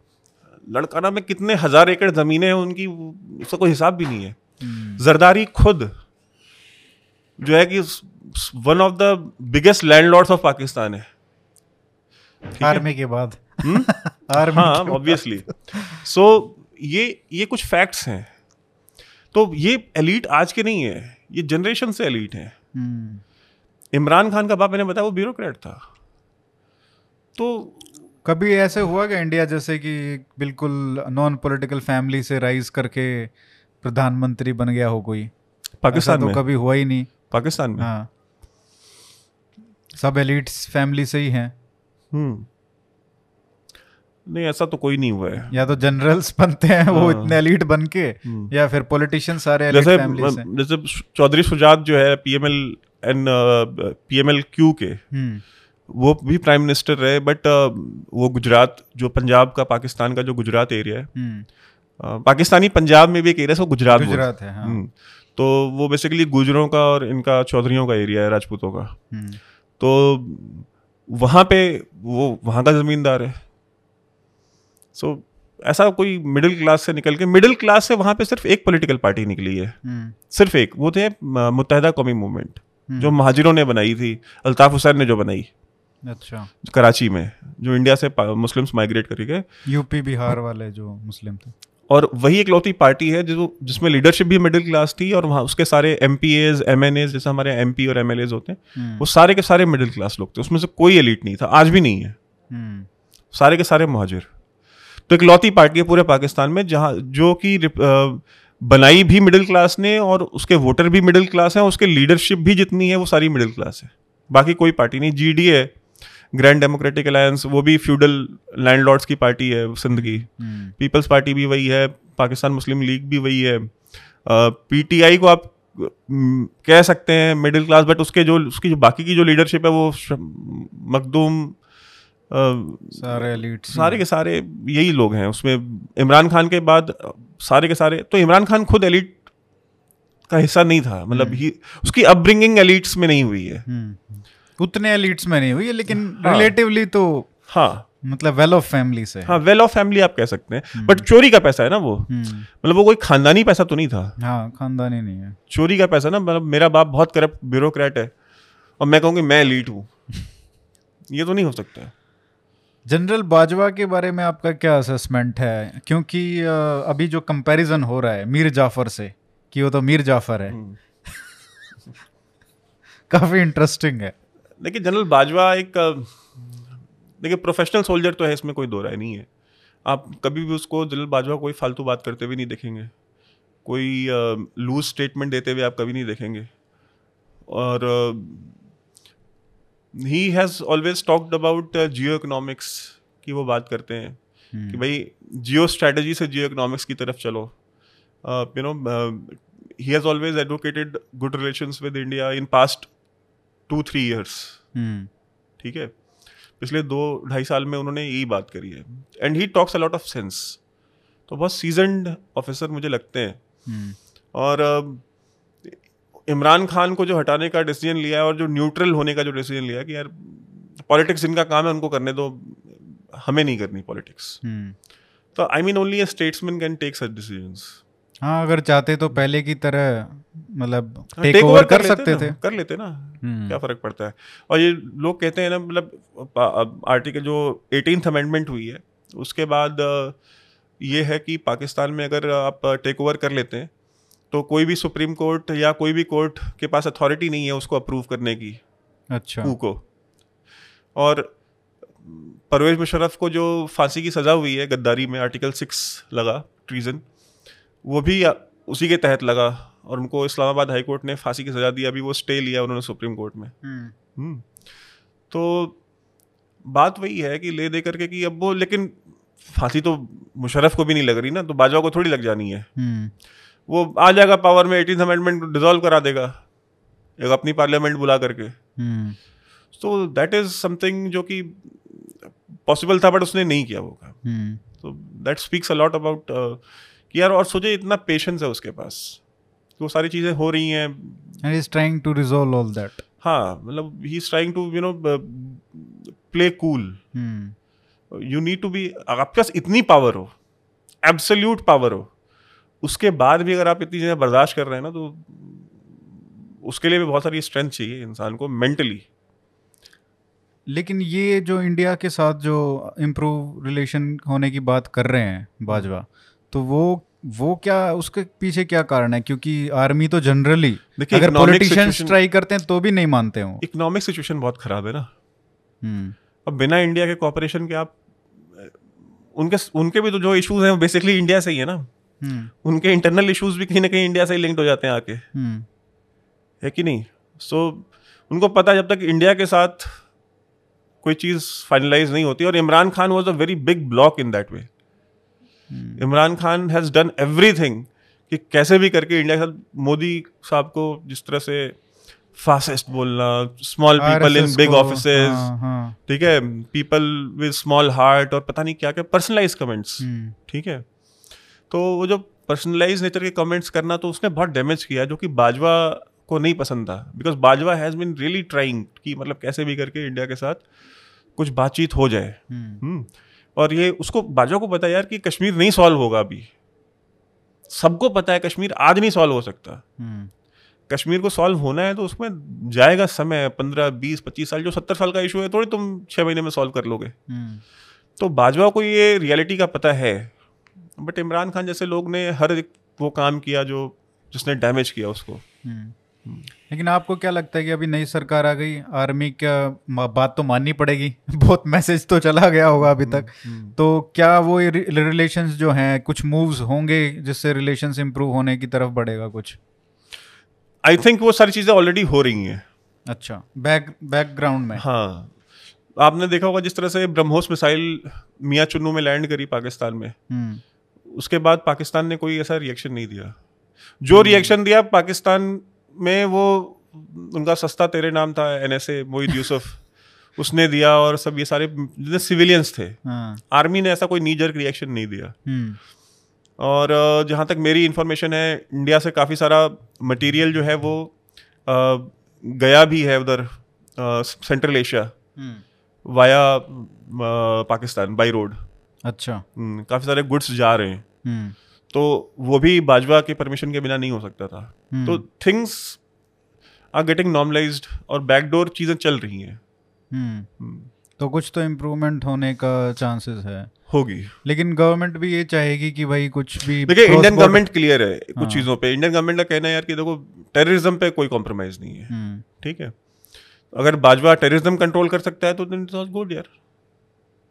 लड़काना में कितने हज़ार एकड़ जमीनें हैं उनकी उसका कोई हिसाब भी नहीं है। जरदारी खुद जो है कि one of the biggest landlords of Pakistan है। आर्मी के बाद। हम्म? आर्मी हाँ ऑब्वियसली सो ये ये कुछ फैक्ट्स हैं। तो ये एलीट आज के नहीं है ये जनरेशन से एलीट है। इमरान खान का बाप मैंने बताया वो ब्यूरोक्रेट था। तो कभी ऐसे हुआ कि इंडिया जैसे कि बिल्कुल नॉन पॉलिटिकल फैमिली से राइज करके प्रधानमंत्री बन गया हो कोई? पाकिस्तान में तो कभी हुआ ही नहीं। पाकिस्तान में। हाँ। सब एलिट्स फैमिली से ही हैं। हम्म। नहीं ऐसा तो कोई नहीं हुआ है। या तो जनरल्स बनते हैं वो हाँ। इतने एलिट बन के। या फिर पॉलिटिशियन सारे जैसे जैसे चौधरी शुजात जो है पीएमएल एन पीएमएल क्यू के हम्म। वो भी प्राइम मिनिस्टर रहे बट वो गुजरात जो पंजाब का पाकिस्तान का जो गुजरात एरिया है हम्म। पाकिस्तानी पंजाब में भी एक एरिया है गुजरात गुजरात है। हाँ हम्म, तो वो बेसिकली गुजरों का और इनका चौधरियों का एरिया है राजपूतों का। तो वहाँ पे वो वहाँ का जमींदार है। सो so, ऐसा कोई मिडिल क्लास से निकल के मिडिल क्लास से वहाँ पे सिर्फ़ एक पॉलिटिकल पार्टी निकली है। हम्म। सिर्फ़ एक वो थे मुतहदा कौमी मूवमेंट हम्म। जो महाजिरों ने बनाई थी अल्ताफ हुसैन ने जो बनाई अच्छा। कराची में जो इंडिया से मुस्लिम्स माइग्रेट करके यूपी बिहार वाले जो मुस्लिम थे। और वही एक लौती पार्टी है जो जिसमें लीडरशिप भी मिडिल क्लास थी और वहाँ उसके सारे M P As M N As जैसे हमारे एम पी और एम एल एज होते हैं हम्म, वो सारे के सारे मिडिल क्लास लोग थे। उसमें से कोई एलिट नहीं था आज भी नहीं है। सारे के सारे मुहाजिर। तो एक लौती पार्टी है पूरे पाकिस्तान में जहाँ जो कि बनाई भी मिडिल क्लास ने और उसके वोटर भी मिडिल क्लास हैं उसके लीडरशिप भी जितनी है वो सारी मिडिल क्लास है। बाकी कोई पार्टी नहीं। जी डी है ग्रैंड डेमोक्रेटिक अलायंस वो भी फ्यूडल लैंडलॉर्ड्स की पार्टी है सिंध की हम्म, पीपल्स पार्टी भी वही है पाकिस्तान मुस्लिम लीग भी वही है। पीटीआई को आप कह सकते हैं मिडिल क्लास बट उसके जो उसकी जो बाकी की जो लीडरशिप है वो मखदूम सारे एलिट सारे के सारे यही लोग हैं। उसमें इमरान खान के बाद सारे के सारे तो इमरान खान खुद एलिट का हिस्सा नहीं था। मतलब ही उसकी अपब्रिंगिंग एलिट्स में नहीं हुई है। हम्म, उतने एलिट्स में नहीं हुई है लेकिन हाँ। रिलेटिवली तो हाँ। मतलब वेल ऑफ़ फैमिली से हाँ। वेल ऑफ़ फैमिली आप कह सकते हैं। बट चोरी का पैसा है ना वो। हम्म, मतलब वो कोई खानदानी पैसा तो नहीं था। हाँ खानदानी नहीं है। चोरी का पैसा ना मतलब मेरा बाप बहुत करप्ट ब्यूरोक्रेट है और मैं कहूँगी मैं लीड हूँ। ये तो नहीं हो सकता। है जनरल बाजवा के बारे में आपका क्या असेसमेंट है? क्योंकि अभी जो कंपैरिजन हो रहा है मीर जाफ़र से कि वो तो मीर जाफ़र है। काफ़ी इंटरेस्टिंग है। देखिए जनरल बाजवा एक देखिए प्रोफेशनल सोल्जर तो है इसमें कोई दो राय नहीं है। आप कभी भी उसको जनरल बाजवा कोई फालतू बात करते हुए नहीं देखेंगे। कोई लूज स्टेटमेंट देते हुए आप कभी नहीं देखेंगे। और he has always talked about geo economics की वो बात करते हैं कि भाई जियो स्ट्रेटजी से जियो इकोनॉमिक्स की तरफ़ चलो। You know he has always advocated good relations with India in past two three years ठीक है? पिछले दो ढाई साल में उन्होंने यही बात करी है। And he talks a lot of sense तो बहुत सीजनड ऑफिसर मुझे लगते हैं। हम्म, और अ, इमरान खान को जो हटाने का डिसीज़न लिया है और जो न्यूट्रल होने का जो डिसीज़न लिया है कि यार पॉलिटिक्स जिनका काम है उनको करने दो हमें नहीं करनी पॉलिटिक्स हम्म। तो I mean only a statesman can take such decisions हाँ अगर चाहते तो पहले की तरह मतलब हाँ, टेक ओवर कर सकते थे। कर लेते ना हम्म, क्या फ़र्क पड़ता है? और ये लोग कहते हैं ना मतलब आर्टिकल जो एटीन अमेंडमेंट हुई है उसके बाद ये है कि पाकिस्तान में अगर आप टेक ओवर कर लेते हैं तो कोई भी सुप्रीम कोर्ट या कोई भी कोर्ट के पास अथॉरिटी नहीं है उसको अप्रूव करने की। अच्छा। कू को? और परवेज मुशरफ को जो फांसी की सज़ा हुई है गद्दारी में आर्टिकल सिक्स लगा ट्रीजन वो भी उसी के तहत लगा और उनको इस्लामाबाद हाई कोर्ट ने फांसी की सज़ा दी अभी वो स्टे लिया उन्होंने सुप्रीम कोर्ट में। हम्म, हम्म। तो बात वही है कि ले दे करके कि अब वो लेकिन फांसी तो मुशरफ को भी नहीं लग रही ना तो बाजवा को थोड़ी लग जानी है। हम्म, वो आ जाएगा पावर में एटीन अमेंडमेंट डिजोल्व करा देगा। एक अपनी पार्लियामेंट बुला करके। तो दैट इज़ समथिंग जो कि पॉसिबल था बट उसने नहीं किया वो काम। तो दैट स्पीक्स अलॉट अबाउट कि यार और सोचे इतना पेशेंस है उसके पास। कि वो सारी चीज़ें हो रही हैं। And he's trying to resolve all that. हाँ मतलब he is trying to you know play cool you need to be आपके पास इतनी पावर हो एब्सोल्यूट पावर हो उसके बाद भी अगर आप इतनी चीज़ें बर्दाश्त कर रहे हैं ना तो उसके लिए भी बहुत सारी स्ट्रेंथ चाहिए इंसान को मेंटली लेकिन ये जो इंडिया के साथ जो इम्प्रूव रिलेशन होने की बात कर रहे हैं बाजवा तो वो वो क्या उसके पीछे क्या कारण है? क्योंकि आर्मी तो जनरली देखिए, अगर पॉलिटिशियंस ट्राई करते हैं तो भी नहीं मानते हो। इकोनॉमिक सिचुएशन बहुत खराब है ना। हम्म, अब बिना इंडिया के कॉपरेशन के आप उनके उनके भी तो जो इश्यूज़ हैं वो बेसिकली इंडिया से ही है ना। उनके इंटरनल इश्यूज़ भी कहीं ना कहीं इंडिया से ही लिंक्ड हो जाते हैं आके। हम्म, है कि नहीं? सो उनको पता है जब तक इंडिया के साथ कोई चीज़ फाइनलाइज नहीं होती और Imran Khan was a very big block in that way hmm, Imran Khan has done everything कि कैसे भी करके इंडिया के साथ मोदी साहब को जिस तरह से फास्टेस्ट बोलना स्मॉल पीपल इन बिग हाँ, ठीक है? पीपल विद स्मॉल हार्ट और पता नहीं क्या क्या पर्सनलाइज कमेंट्स हम्म, ठीक है? तो वो जो पर्सनलाइज नेचर के कमेंट्स करना तो उसने बहुत डैमेज किया जो कि बाजवा को नहीं पसंद था। Because Bajwa has been really trying कि मतलब कैसे भी करके इंडिया के साथ कुछ बातचीत हो जाए। हम्म, हम्म। और ये उसको बाजवा को पता यार कि कश्मीर नहीं सॉल्व होगा अभी। सबको पता है कश्मीर आज नहीं सॉल्व हो सकता। हम्म, कश्मीर को सॉल्व होना है तो उसमें जाएगा समय पंद्रह बीस पच्चीस साल जो सत्तर साल का इशू है थोड़ी तुम छः महीने में सॉल्व कर लोगे। तो बाजवा को ये रियलिटी का पता है। बट इमरान खान जैसे लोग ने हर एक वो काम किया जो जिसने डैमेज किया उसको। हम्म। लेकिन आपको क्या लगता है कि अभी नई सरकार आ गई? आर्मी का मा- बात तो माननी पड़ेगी। बहुत मैसेज तो चला गया होगा अभी तक। तो क्या वो रिलेशंस जो हैं कुछ मूव्स होंगे जिससे रिलेशंस इम्प्रूव होने की तरफ़ बढ़ेगा कुछ? आई थिंक वो सारी चीज़ें ऑलरेडी हो रही हैं। अच्छा बैक बैकग्राउंड में। हाँ। आपने देखा होगा जिस तरह से ब्रह्मोस मिसाइल मियाँ चुन्नू में लैंड करी पाकिस्तान में। हम्म, उसके बाद पाकिस्तान ने कोई ऐसा रिएक्शन नहीं दिया। जो रिएक्शन दिया पाकिस्तान में वो उनका सस्ता तेरे नाम था एनएसए मोहिद यूसुफ। उसने दिया और सब ये सारे जितने सिविलियंस थे हाँ। आर्मी ने ऐसा कोई नीजर रिएक्शन नहीं दिया। हम्म, और जहाँ तक मेरी इन्फॉर्मेशन है इंडिया से काफ़ी सारा मटेरियल जो है वो गया भी है उधर central Asia hmm, via Pakistan by road अच्छा। काफ़ी सारे गुड्स जा रहे हैं। हम्म, तो वो भी बाजवा के परमिशन के बिना नहीं हो सकता था। हम्म, तो थिंग्स आर गेटिंग नॉर्मलाइज्ड और बैकडोर चीज़ें चल रही हैं। हम्म, हम्म, तो कुछ तो इम्प्रूवमेंट होने का चांसेस है। होगी। लेकिन गवर्नमेंट भी ये चाहेगी कि भाई कुछ भी देखिए इंडियन गवर्नमेंट क्लियर है हाँ। कुछ चीज़ों पे। इंडियन गवर्नमेंट का कहना है यार कि देखो टेररिज्म पे कोई कॉम्प्रोमाइज़ नहीं है। हम्म, ठीक है? अगर बाजवा टेररिज्म कंट्रोल कर सकता है तो देन गुड यार।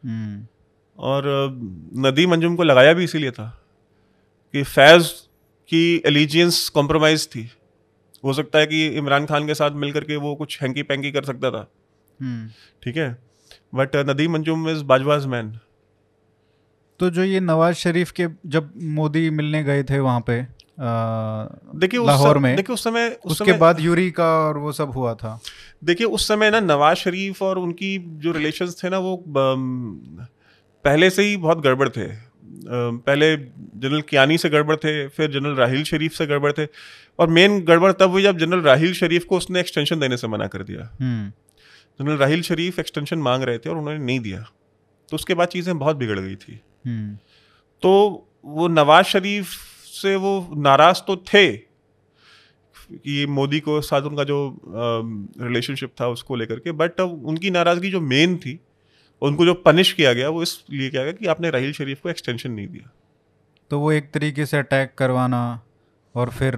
हम्म, और नदी नदीम अंजुम को लगाया भी इसीलिए था। कि फैज की एलिजियंस कॉम्प्रोमाइज थी। हो सकता है कि इमरान खान के साथ मिलकर के वो कुछ हैंकी पैंकी कर सकता था। हम्म। ठीक है? But Nadeem Anjum is Bajwa's man तो जो ये नवाज़ शरीफ के जब मोदी मिलने गए थे वहाँ पे देखिए उस लाहौर में देखिए उस समय उस उसके समय बाद यूरी का और वो सब हुआ था। देखिए उस समय ना नवाज़ शरीफ और उनकी जो रिलेशंस थे ना वो पहले से ही बहुत गड़बड़ थे। पहले जनरल कियानी से गड़बड़ थे फिर जनरल राहिल शरीफ से गड़बड़ थे। और मेन गड़बड़ तब हुई जब जनरल राहिल शरीफ को उसने एक्सटेंशन देने से मना कर दिया। हम्म, जनरल राहिल शरीफ एक्सटेंशन मांग रहे थे और उन्होंने नहीं दिया। तो उसके बाद चीज़ें बहुत बिगड़ गई थी। हम्म, तो वो नवाज़ शरीफ से वो नाराज़ तो थे। कि मोदी को साथ उनका जो रिलेशनशिप था उसको लेकर के बट उनकी नाराज़गी जो मेन थी उनको जो पनिश किया गया वो इसलिए किया गया कि आपने राहिल शरीफ को एक्सटेंशन नहीं दिया। तो वो एक तरीके से अटैक करवाना और फिर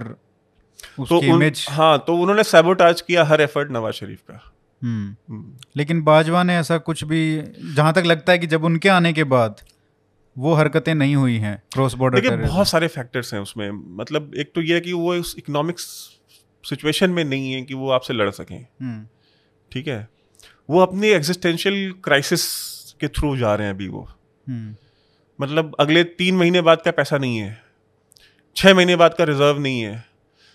तो उन, इमेज हाँ तो उन्होंने सैबोटाज किया हर एफर्ट नवाज़ शरीफ का। हम्म, हम्म। लेकिन बाजवा ने ऐसा कुछ भी जहाँ तक लगता है कि जब उनके आने के बाद वो हरकतें नहीं हुई हैं क्रॉस बॉर्डर देखिए बहुत सारे फैक्टर्स हैं उसमें। मतलब एक तो ये है कि वो इस इकोनॉमिक्स सिचुएशन में नहीं है कि वो आपसे लड़ सकें। हम्म, ठीक है? वो अपनी एग्जिस्टेंशियल क्राइसिस के थ्रू जा रहे हैं अभी वो। हम्म, मतलब अगले तीन महीने बाद का पैसा नहीं है। छः महीने बाद का रिज़र्व नहीं है।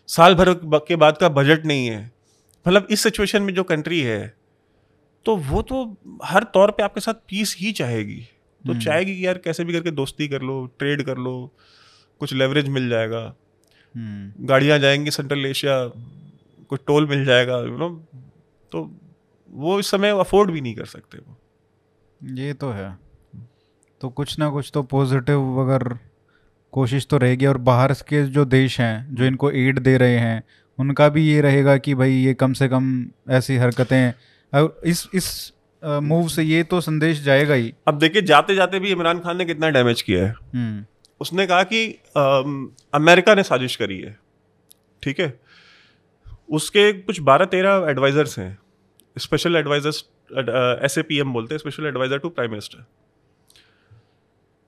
साल भर के बाद का बजट नहीं है। मतलब इस सिचुएशन में जो कंट्री है तो वो तो हर तौर पे आपके साथ पीस ही चाहेगी। तो हम्म। चाहेगी कि यार कैसे भी करके दोस्ती कर लो ट्रेड कर लो कुछ लेवरेज मिल जाएगा। हम्म, गाड़ियाँ जाएँगी सेंट्रल एशिया कुछ टोल मिल जाएगा यू नो तो वो इस समय अफोर्ड भी नहीं कर सकते वो। ये तो है। तो कुछ ना कुछ तो पॉजिटिव अगर कोशिश तो रहेगी और बाहर के जो देश हैं जो इनको एड दे रहे हैं उनका भी ये रहेगा कि भाई ये कम से कम ऐसी हरकतें और इस इस मूव से ये तो संदेश जाएगा ही। अब देखिए जाते जाते भी इमरान खान ने कितना डैमेज किया है। हम्म, उसने कहा कि अम, अमेरिका ने साजिश करी है। ठीक है? उसके कुछ बारह तेरह एडवाइजर्स हैं। Special advisers S A P M बोलते हैं special adviser to prime minister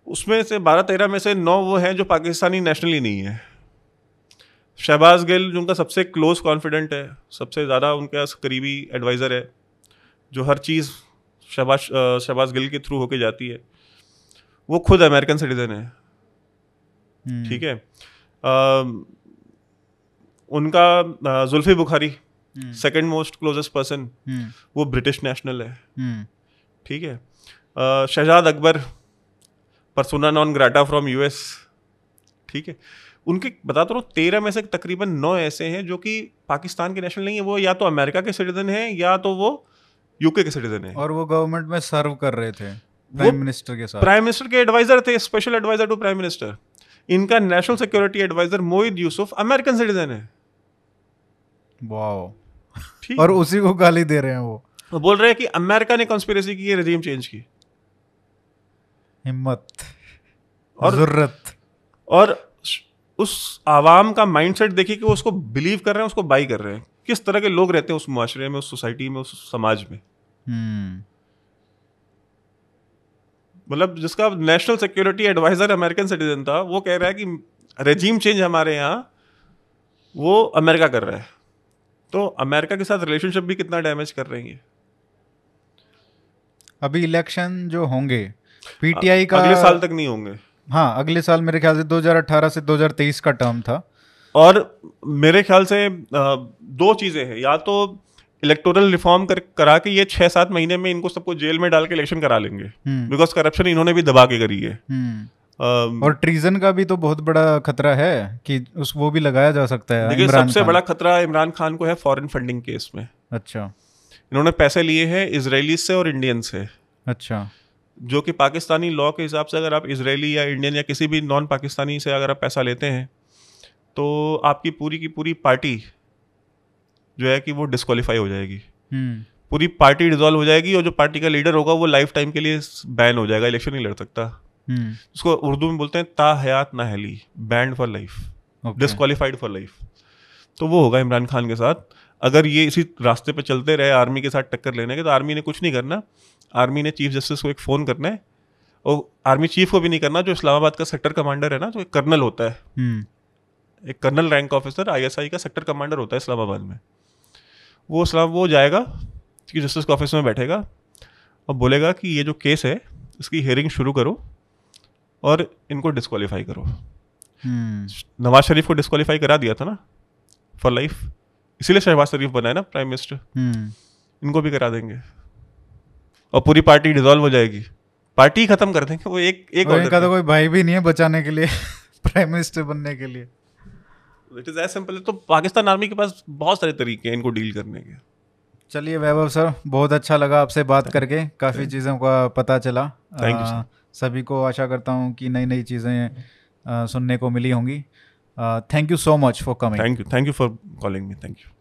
उसमें से बारह तेरह में से नौ वो हैं जो पाकिस्तानी नेशनली नहीं है। शहबाज गिल जो उनका सबसे क्लोज कॉन्फिडेंट है सबसे ज़्यादा उनके करीबी एडवाइज़र है जो हर चीज़ शहबाज शहबाज गिल के थ्रू होके जाती है वो खुद अमेरिकन सिटीजन है। हम्म, ठीक है? अम, उनका Zulfi Bukhari second most closest person वो ब्रिटिश नेशनल है। हम्म, ठीक है। Shahzad Akbar persona non grata from US ठीक है। उनके बताता रहा हूँ तेरह में से तकरीबन नौ ऐसे हैं जो कि पाकिस्तान के नेशनल नहीं है। वो या तो अमेरिका के सिटीजन हैं या तो वो यूके के सिटीजन हैं। और वो गवर्नमेंट में सर्व कर रहे थे प्राइम मिनिस्टर के साथ। प्राइम मिनिस्टर के एडवाइजर थे special adviser to prime minister इनका national security adviser Moeed Yusuf American citizen है। वाओ और उसी को गाली दे रहे हैं वो। वो बोल रहे हैं कि अमेरिका ने कॉन्स्पिरेसी की रेजिम चेंज की। हिम्मत और- ज़रूरत। और उस आवाम का माइंडसेट देखिए कि वो उसको बिलीव कर रहे हैं उसको बाई कर रहे हैं। किस तरह के लोग रहते हैं उस माशरे में उस सोसाइटी में उस समाज में? हम्म। मतलब जिसका national security adviser American citizen था वो कह रहा है कि रेजीम चेंज हमारे यहाँ वो अमेरिका कर रहा है। तो अमेरिका के साथ रिलेशनशिप भी कितना डैमेज कर रही है? अभी इलेक्शन जो होंगे पीटीआई का अगले साल तक नहीं होंगे। हाँ अगले साल मेरे ख्याल से 2018 से 2023 का टर्म था। और मेरे ख्याल से दो चीज़ें हैं। या तो इलेक्टोरल रिफॉर्म कर करा के ये छह सात महीने में इनको सबको जेल में डाल के इलेक्शन करा लेंगे। हम्म। बिकॉज़ करप्शन इन्होंने भी दबा के करी है। हम्म और ट्रीजन का भी तो बहुत बड़ा खतरा है कि उस वो भी लगाया जा सकता है देखिए सबसे बड़ा खतरा इमरान खान को है फॉरेन फंडिंग केस में। अच्छा। इन्होंने पैसे लिए हैं इसराइली से और इंडियन से। अच्छा। जो कि पाकिस्तानी लॉ के हिसाब से अगर आप इसराइली या इंडियन या किसी भी नॉन पाकिस्तानी से अगर आप पैसा लेते हैं तो आपकी पूरी की पूरी पार्टी जो है कि वो डिस्qualify हो जाएगी। हम्म। पूरी पार्टी डिजोल्व हो जाएगी और जो पार्टी का लीडर होगा वो लाइफ टाइम के लिए बैन हो जाएगा इलेक्शन नहीं लड़ सकता। उसको उर्दू में बोलते हैं ता हयात ना heli banned for life disqualified for life तो वो होगा इमरान खान के साथ। अगर ये इसी रास्ते पे चलते रहे आर्मी के साथ टक्कर लेने के तो आर्मी ने कुछ नहीं करना। आर्मी ने चीफ जस्टिस को एक फ़ोन करना है। और आर्मी चीफ को भी नहीं करना जो इस्लामाबाद का सेक्टर कमांडर है ना तो एक कर्नल होता है। हम्म। एक कर्नल रैंक ऑफिसर आईएसआई का सेक्टर कमांडर होता है इस्लामाबाद में। वो इस्लाम वो जाएगा चीफ जस्टिस के ऑफ़िस में बैठेगा और बोलेगा कि ये जो केस है इसकी हियरिंग शुरू करो। और इनको डिस्qualify करो। हम्म। नवाज़ शरीफ को डिस्qualify करा दिया था ना फॉर लाइफ इसीलिए शहबाज शरीफ बनाए ना प्राइम मिनिस्टर हम्म। इनको भी करा देंगे। और पूरी पार्टी डिजोल्व हो जाएगी। पार्टी ही खत्म कर देंगे वो एक एक और इनका तो कोई भाई भी नहीं है बचाने के लिए प्राइम मिनिस्टर बनने के लिए। इट इज़ एज सिंपल तो पाकिस्तान आर्मी के पास बहुत सारे तरीके हैं इनको डील करने के। चलिए वैभव सर बहुत अच्छा लगा आपसे बात करके काफ़ी चीज़ों का पता चला। थैंक आ, सभी को आशा करता हूँ कि नई नई चीज़ें सुनने को मिली होंगी। Thank you so much for coming thank you thank you for calling me thank you